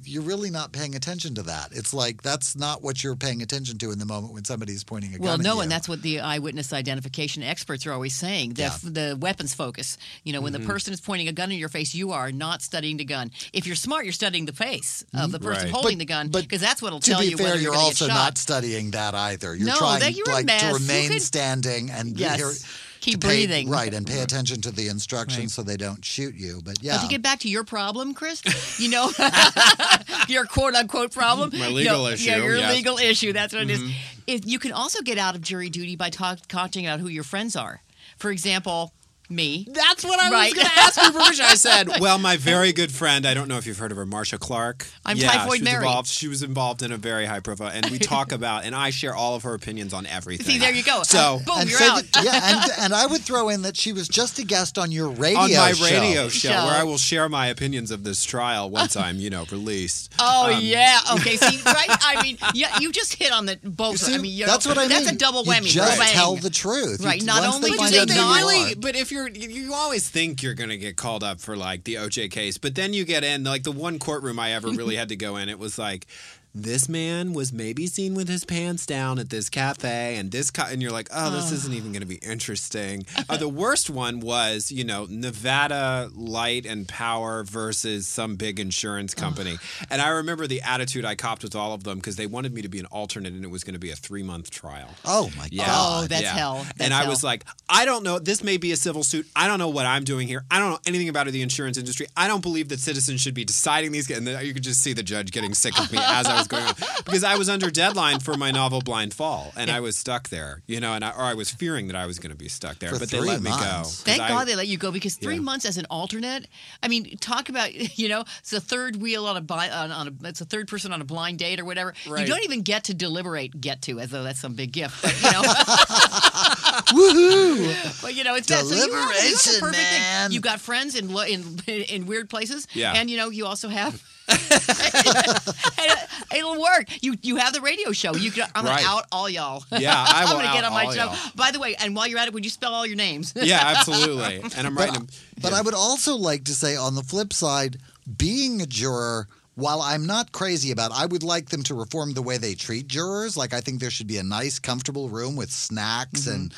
you're really not paying attention to that. It's like that's not what you're paying attention to in the moment when somebody's pointing a Well, gun. Well, no, at you. and that's what the eyewitness identification experts are always saying. The, the weapons focus. You know, when Mm-hmm. the person is pointing a gun in your face, you are not studying the gun. If you're smart, you're studying the face of the person Right. holding But- the gun because that's what'll to tell be you fair, whether you're you're also not studying that either. You're No, trying that you're a like mess. to You remain could- standing and Yes. Hear- Keep to pay- breathing. right, and pay attention to the instructions Right. so they don't shoot you. But yeah, But to get back to your problem, Chris, you know, your quote unquote problem. My legal know, issue, Yeah, your yes. legal issue. That's what it is. Mhm. If you can also get out of jury duty by talk, talking about who your friends are. For example, me. That's what I right. was going to ask you permission. I said, well, my very good friend, I don't know if you've heard of her, Marcia Clark. I'm yeah, Typhoid she Mary. Involved, she was involved in a very high profile, and we talk about, and I share all of her opinions on everything. See, there you go. So, boom, and you're say out. that- yeah, and, and I would throw in that she was just a guest on your radio on my show. radio show, where I will share my opinions of this trial once I'm, you know, released. Oh Um, yeah. Okay. See, right? I mean, yeah, you just hit on the both. I mean, you that's what I mean. That's a double whammy. You whammy. just bang. tell the truth. You- Right. Not only they do find they out who you not are. But if you're, you you always think you're going to get called up for like the OJ case, but then you get in like the one courtroom I ever really had to go in. It was like. This man was maybe seen with his pants down at this cafe, and this, co-, and you're like, oh, this Oh. isn't even going to be interesting. uh, the worst one was, you know, Nevada Light and Power versus some big insurance company, and I remember the attitude I copped with all of them because they wanted me to be an alternate, and it was going to be a three month trial. Oh my Yeah. Oh, that's Yeah. hell. and I hell. was like, I don't know. This may be a civil suit. I don't know what I'm doing here. I don't know anything about the insurance industry. I don't believe that citizens should be deciding these. And you could just see the judge getting sick of me as I was going on because I was under deadline for my novel Blind Fall, and I was stuck there. You know, and I, or I was fearing that I was going to be stuck there. For but they three let me go. Thank I- God they let you go because three Yeah. months as an alternate. I mean, talk about you know it's a third wheel on a bi- on, on a it's a third person on a blind date or whatever. You don't even get to deliberate. Get to as though that's some big gift. But, you know, Woohoo! but you know it's that. So you have, you have the perfect man. thing. You've got friends in lo- in in weird places. Yeah. and you know you also have. And uh, It'll work. You you have the radio show. You can, I'm Right. gonna out all y'all. Yeah, I I'm gonna get out on my all show. y'all. By the way, and while you're at it, would you spell all your names? Yeah, absolutely. And I'm writing them. But I would also like to say, on the flip side, being a juror, while I'm not crazy about, I would like them to reform the way they treat jurors. Like I think there should be a nice, comfortable room with snacks mm-hmm. and.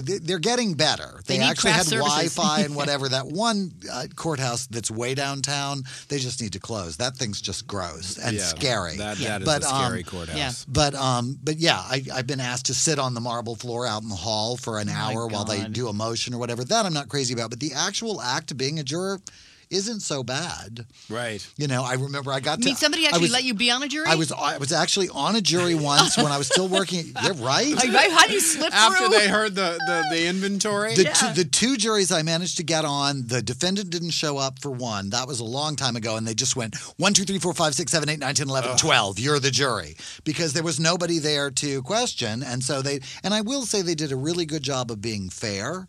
They- They're getting better. They They, actually had services. Wi-Fi and whatever. That one uh, courthouse that's way downtown, they just need to close. That thing's just gross and Yeah, scary. That, that is But, a scary um, courthouse. Yeah. But um, but yeah, I, I've been asked to sit on the marble floor out in the hall for an Oh hour while they do a motion or whatever. That I'm not crazy about. But the actual act of being a juror, isn't so bad. Right. You know, I remember I got I to. mean, somebody actually was- let you be on a jury? I was I was actually on a jury once when I was still working. Yeah, right. Like, right? How do you slip through? After through? they heard the, the, the inventory? The, two, the two juries I managed to get on, the defendant didn't show up for one. That was a long time ago, and they just went one, two, three, four, five, six, seven, eight, nine, 10, 11, 12. You're the jury. Because there was nobody there to question. And so they, and I will say they did a really good job of being fair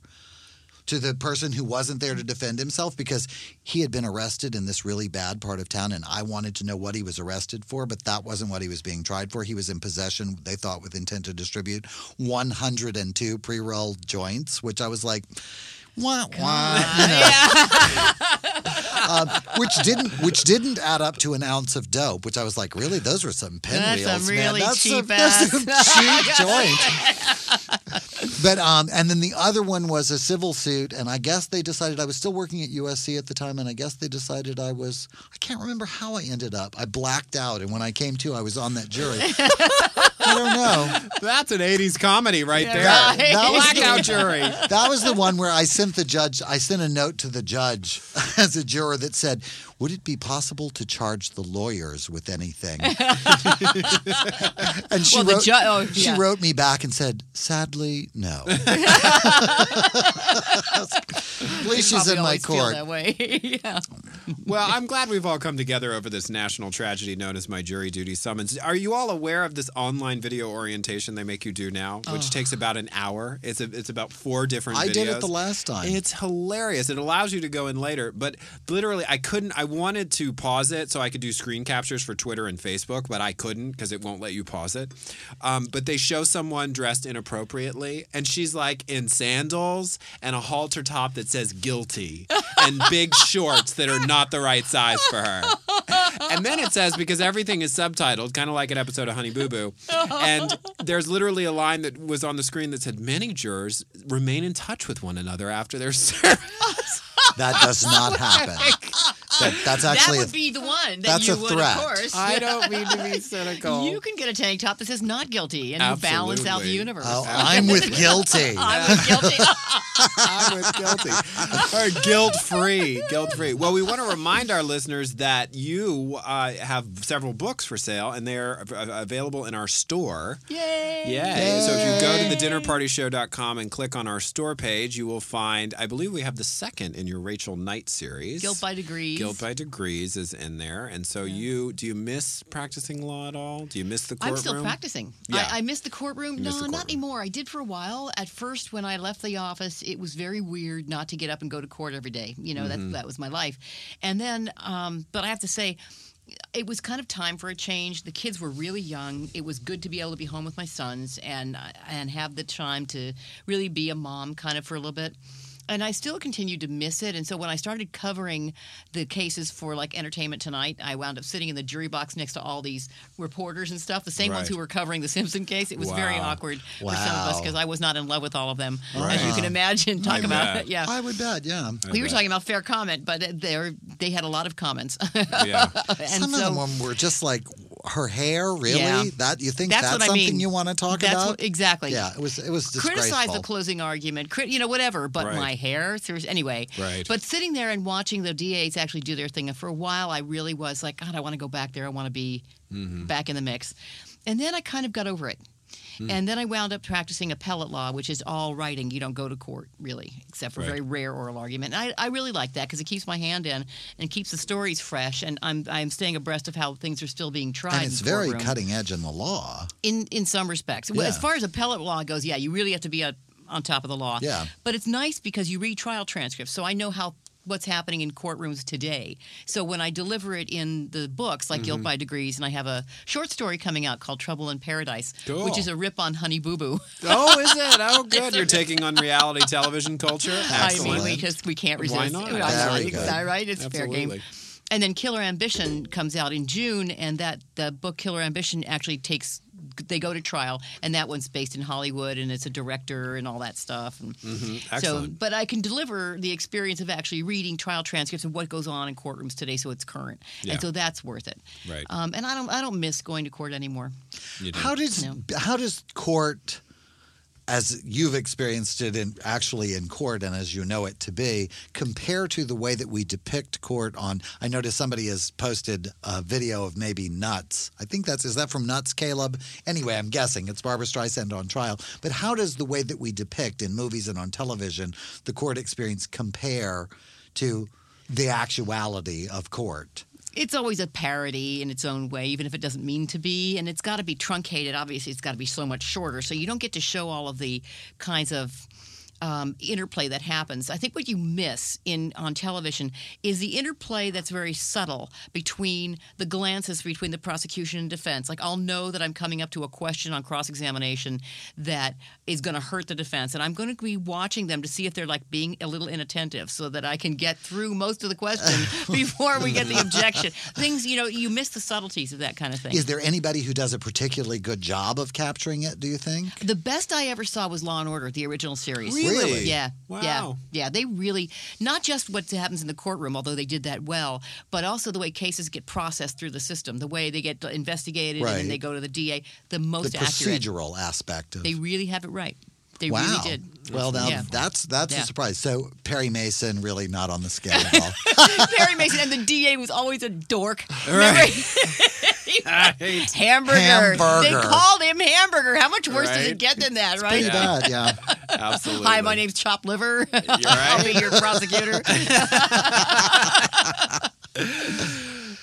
to the person who wasn't there to defend himself because he had been arrested in this really bad part of town and I wanted to know what he was arrested for, but that wasn't what he was being tried for. He was in possession, they thought, with intent to distribute 102 pre rolled joints, which I was like, wah, wah, you know. um, which didn't which didn't add up to an ounce of dope, which I was like, really, those were some That's pinwheels, some man. really That's some, cheap that's some ass. cheap joint. But um, and then the other one was a civil suit, and I guess they decided I was still working at USC at the time, and I guess they decided I was. I can't remember how I ended up. I blacked out, and when I came to, I was on that jury. I don't know. That's an 80s comedy right Yeah, there. right. That was Blackout the- jury. That was the one where I sent the judge. I sent a note to the judge as a juror that said, "Would it be possible to charge the lawyers with anything?" and she Well, wrote. ju- oh, She wrote me back and said, "Sadly, no." At least she's in my always feel court. that way. yeah. Well, I'm glad we've all come together over this national tragedy known as my jury duty summons. Are you all aware of this online video orientation they make you do now, which takes about an hour? It's a, it's about four different. I videos. did it the last time. It's hilarious. It allows you to go in later, but literally, I couldn't. I wanted to pause it so I could do screen captures for Twitter and Facebook, but I couldn't because it won't let you pause it. Um, but they show someone dressed inappropriately, and she's like in sandals and a halter top that says "guilty" and big shorts that are not the right size for her. And then it says because everything is subtitled, kind of like an episode of Honey Boo Boo, and there's literally a line that was on the screen that said, "Many jurors remain in touch with one another after their service." That does not happen. That, that's actually that a, would be the one that that's you a would, threat. of course. I don't mean to be cynical. You can get a tank top that says "not guilty" and you balance out the universe. Oh, I'm with guilty. I'm with guilty. I'm with guilty. or guilt free. Guilt free. Well, we want to remind our listeners that you uh, have several books for sale and they're available in our store. Yay! Yay. So if you go to the dinnerpartyshow.com and click on our store page, you will find, I believe we have the second in your Rachel Knight series. Guilt by degrees. Guilt by Degrees is in there. And so you, do you miss practicing law at all? Do you miss the courtroom? I'm still practicing. Yeah. I, I miss the courtroom. You no, the not anymore. I did for a while. At first, when I left the office, it was very weird not to get up and go to court every day. You know, Mm-hmm. that that was my life. And then, um, but I have to say. It was kind of time for a change. The kids were really young. It was good to be able to be home with my sons and and have the time to really be a mom, kind of for a little bit. And I still continued to miss it. And so when I started covering the cases for like Entertainment Tonight, I wound up sitting in the jury box next to all these reporters and stuff, the same ones who were covering the Simpson case. It was very Wow. awkward for some of us because I was not in love with all of them, as you can imagine. Talk I about bet. Yeah. I would bet, yeah. we were talking about fair comment, but they they had a lot of comments. Yeah. and Some so, of them were just like her hair. Really? Yeah. That you think That's that's, what I something mean. you want to talk That's about? what- exactly. Yeah, it was. It was disgraceful. criticize the closing argument, crit, you know, whatever. But Right. my hair, seriously. Anyway, Right. But sitting there and watching the DAs actually do their thing, and for a while, I really was like, God, I want to go back there. I want to be Mm-hmm. back in the mix. And then I kind of got over it. Hmm. And then I wound up practicing appellate law, which is all writing. You don't go to court, really, except for Right. very rare oral argument. And I, I really like that because it keeps my hand in and keeps the stories fresh. And I'm, I'm staying abreast of how things are still being tried. and it's very courtroom cutting edge in the law. in in some respects. Well, Yeah. As far as appellate law goes, yeah, you really have to be a, on top of the law. Yeah. But it's nice because you read trial transcripts, so I know how what's happening in courtrooms today. So when I deliver it in the books like Mm-hmm. Guilt by Degrees, and I have a short story coming out called Trouble in Paradise, Cool. which is a rip on Honey Boo Boo. Oh, is it? Oh, good. You're taking on reality television culture. I mean, we just we can't resist. Why not? Very good. right, right? It's fair game. And then Killer Ambition comes out in June, and that the book Killer Ambition actually takes. They go to trial, and that one's based in Hollywood, and it's a director and all that stuff. And so, Mm-hmm. Excellent. but I can deliver the experience of actually reading trial transcripts of what goes on in courtrooms today, so it's current, Yeah. and so that's worth it. Right. Um, and I don't, I don't miss going to court anymore. You do. How does No. how does court as you've experienced it in actually in court and as you know it to be, compare to the way that we depict court on. I noticed somebody has posted a video of maybe Nuts. I think that's is that from Nuts, Caleb. Anyway, I'm guessing it's Barbra Streisand on trial. But how does the way that we depict in movies and on television the court experience compare to the actuality of court? It's always a parody in its own way, even if it doesn't mean to be. And it's got to be truncated. Obviously, it's got to be so much shorter. So you don't get to show all of the kinds of um, interplay that happens. I think what you miss in on television is the interplay that's very subtle between the glances between the prosecution and defense. Like I'll know that I'm coming up to a question on cross examination that is going to hurt the defense, and I'm going to be watching them to see if they're like being a little inattentive, so that I can get through most of the question before we get the objection. Things you know, you miss the subtleties of that kind of thing. Is there anybody who does a particularly good job of capturing it, do you think? The best I ever saw was Law and Order, the original series. Really? Yeah. Yeah. Wow. Yeah. They really not just what happens in the courtroom, although they did that well, but also the way cases get processed through the system, the way they get investigated and then they go to the DA. The most the accurate. procedural aspect of They really have it right. They wow. really did. Well, now Yeah. that's that's a surprise. So Perry Mason really not on the scale at all. Perry Mason and the DA was always a dork. Remember? Hamburger. They called him Hamburger. How much worse does it get than that, right? Pretty bad, yeah. Absolutely. Hi, my name's Chop Liver. I'll be your prosecutor.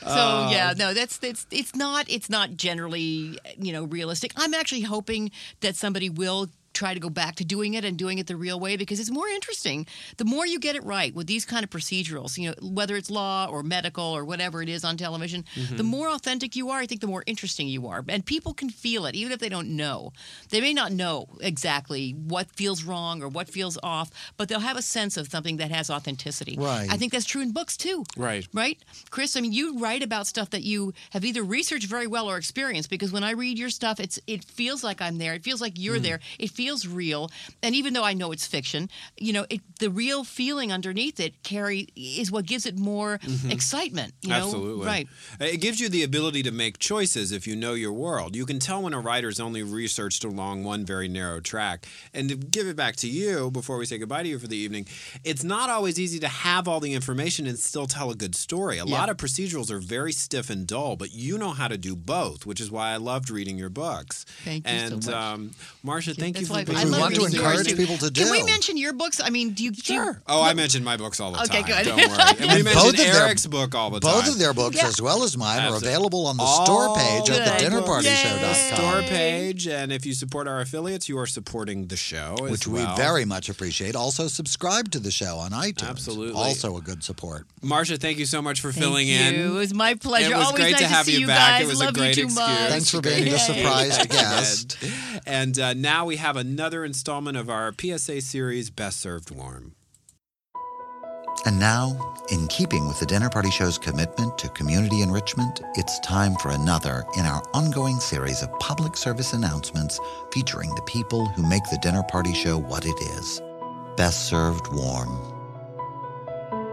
so um, yeah, no, that's it's it's not it's not generally you know realistic. I'm actually hoping that somebody will try to go back to doing it and doing it the real way because it's more interesting. The more you get it right with these kind of procedurals, you know, whether it's law or medical or whatever it is on television, the mm-hmm. more authentic you are, I think the more interesting you are. And people can feel it even if they don't know. They may not know exactly what feels wrong or what feels off, but they'll have a sense of something that has authenticity. Right. I think that's true in books too. Right. Right? Chris, I mean, you write about stuff that you have either researched very well or experienced because when I read your stuff, it's it feels like I'm there. It feels like you're mm. there. It feels real. And even though I know it's fiction, you know, it, the real feeling underneath it carry is what gives it more excitement. You know? Absolutely. Right. Uh, It gives you the ability to make choices if you know your world. You can tell when a writer's only researched along one very narrow track. And to give it back to you before we say goodbye to you for the evening, it's not always easy to have all the information and still tell a good story. A Yeah. lot of procedurals are very stiff and dull, but you know how to do both, which is why I loved reading your books. Thank you so and much. um, Marcia, thank you That's for why being I we love want to reading yours, encourage too. people to do. Can we mention your books? I mean, do you do you- Sure. Oh, I mention my books all the time. Okay, time. good. Don't worry. And we mention both of their- Eric's book all the time. Both of their books, Yeah. as well as mine, are Absolutely. available on the All store page at good. the thedinnerpartyshow.com. store page, and if you support our affiliates, you are supporting the show, as Which we very much appreciate. Also, subscribe to the show on iTunes. Absolutely. Also, a good support. Marcia, thank you so much for Thank filling you. in. It was my pleasure. It was Always great nice to have see you you back. guys. It was a Love great you too excuse. much. Thanks for being Yay. the surprised guest. And uh, now we have another installment of our PSA series, Best Served Warm. And now, in keeping with the Dinner Party Show's commitment to community enrichment, it's time for another in our ongoing series of public service announcements featuring the people who make the Dinner Party Show what it is. Best served warm.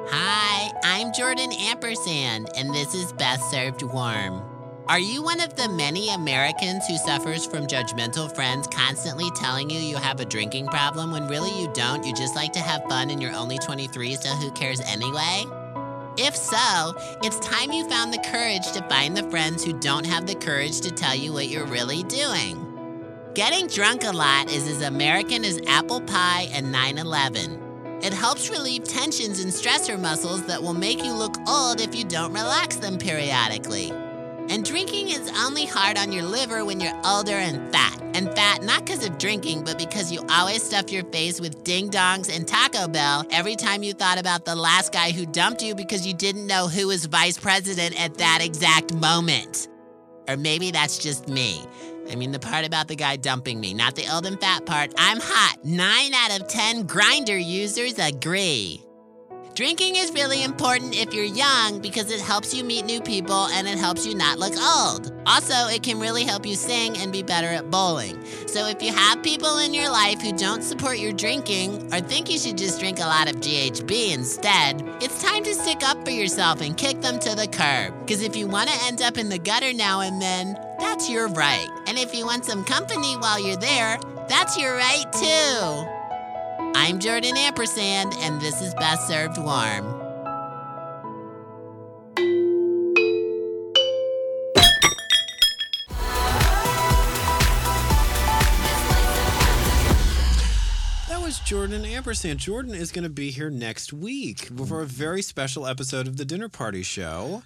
Hi, I'm Jordan Ampersand, and this is Best Served Warm. Are you one of the many Americans who suffers from judgmental friends constantly telling you you have a drinking problem when really you don't? You just like to have fun and you're only 23, so who cares anyway? If so, it's time you found the courage to find the friends who don't have the courage to tell you what you're really doing. Getting drunk a lot is as American as apple pie and 9 11. It helps relieve tensions and stressor muscles that will make you look old if you don't relax them periodically. And drinking is only hard on your liver when you're older and fat. And fat not because of drinking, but because you always stuff your face with ding dongs and Taco Bell every time you thought about the last guy who dumped you because you didn't know who was vice president at that exact moment. Or maybe that's just me. I mean, the part about the guy dumping me, not the old and fat part. I'm hot. Nine out of 10 Grindr users agree. Drinking is really important if you're young because it helps you meet new people and it helps you not look old. Also, it can really help you sing and be better at bowling. So if you have people in your life who don't support your drinking or think you should just drink a lot of GHB instead, it's time to stick up for yourself and kick them to the curb. Because if you want to end up in the gutter now and then, that's your right. And if you want some company while you're there, That's your right, too. I'm Jordan Ampersand, and this is Best Served Warm. Jordan Ampersand. Jordan is going to be here next week for a very special episode of the Dinner Party Show.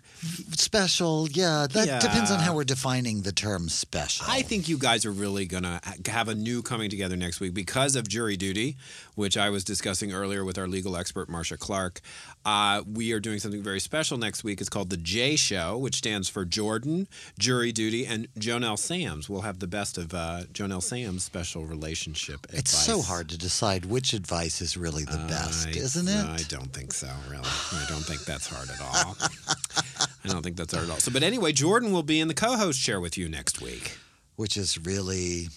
Special, yeah. That Yeah. depends on how we're defining the term special. I think you guys are really going to have a new coming together next week because of jury duty, which I was discussing earlier with our legal expert, Marcia Clark. Uh, we are doing something very special next week. It's called the J Show, which stands for Jordan, Jury Duty, and Jonelle Sams. We'll have the best of uh, Jonelle Sams' special relationship It's advice. so hard to decide which advice is really the best, I- isn't it? I don't think so, really. I don't think that's hard at all. I don't think that's hard at all. So, but anyway, Jordan will be in the co-host chair with you next week. Which is really.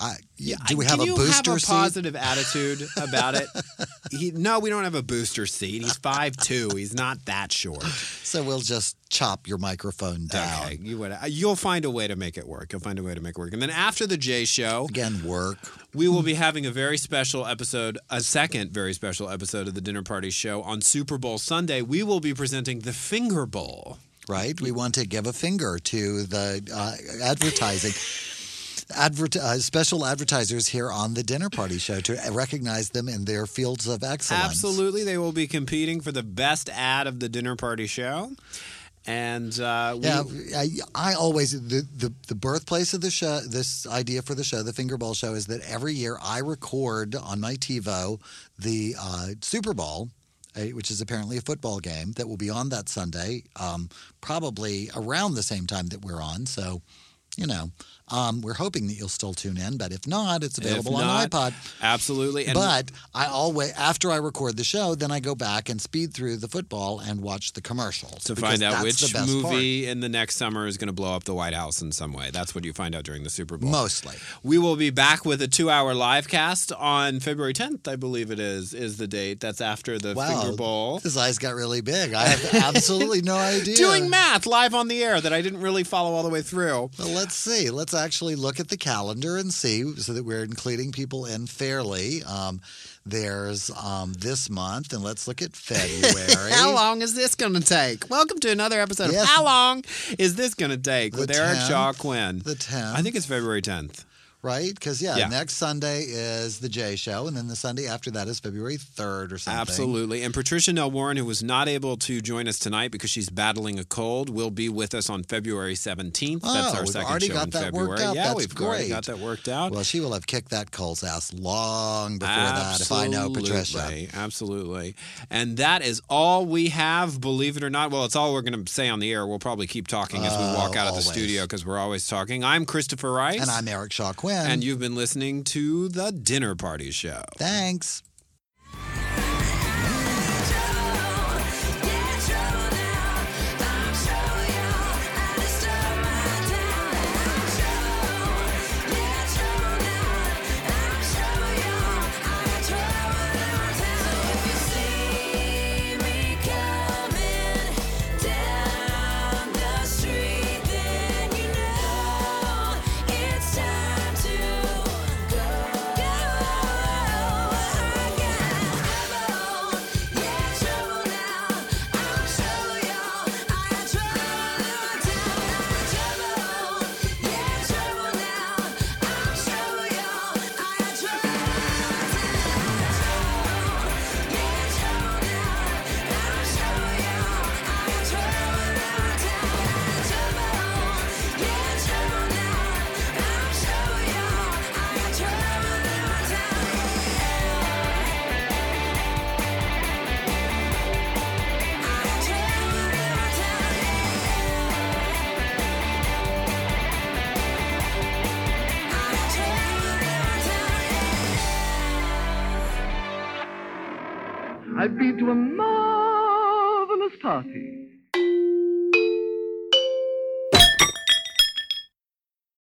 I, Yeah, do we can have a you booster have a seat? positive attitude about it? he, no, we don't have a booster seat. He's five two. He's not that short. So we'll just chop your microphone down. Okay, you would. uh, You'll find a way to make it work. You'll find a way to make it work. And then after the J show, Again, work. we will be having a very special episode, a second very special episode of the Dinner Party Show on Super Bowl Sunday. We will be presenting the Finger Bowl. right? We want to give a finger to the uh, advertising. Advert, uh, special advertisers here on the dinner party show to recognize them in their fields of excellence. Absolutely, they will be competing for the best ad of the Dinner Party Show. And uh, we, Yeah, I, I always the, the the birthplace of the show. This idea for the show, the Finger Bowl show, is that every year I record on my TiVo the uh, Super Bowl, which is apparently a football game that will be on that Sunday, um, probably around the same time that we're on. So, you know, um, we're hoping that you'll still tune in. But if not, it's available on iPod. Absolutely. And but I always after I record the show, then I go back and speed through the football and watch the commercials to find out which best part. movie in the next summer is going to blow up the White House in some way. That's what you find out during the Super Bowl. Mostly. We will be back with a two-hour live cast on February 10th, I believe it is, is the date. That's after the Wow. Finger Bowl. His eyes got really big. I have absolutely no idea. Doing math live on the air that I didn't really follow all the way through. Well, let's see. Let's actually look at the calendar and see so that we're including people in fairly. Um, there's um, this month, and let's look at February. How long is this going to take? Welcome to another episode Yes. of How Long is This Going to Take The with Eric 10th. Shaw Quinn. The 10th. I think it's February 10th. Right? Because yeah, Yeah. next Sunday is the J Show, and then the Sunday after that is February third or something. Absolutely. And Patricia Nell Warren, who was not able to join us tonight because she's battling a cold, will be with us on February 17th. That's Oh, our we've second already show got in that February. worked out. Yeah, That's we've already got that worked out. Well, she will have kicked that Cole's ass long before that, if I know Patricia. Absolutely, Absolutely. And that is all we have, believe it or not. Well, it's all we're going to say on the air. We'll probably keep talking as we walk Oh, out of the always. studio because we're always talking. I'm Christopher Rice. And I'm Eric Shaw Quinn. And you've been listening to The Dinner Party Show. Thanks.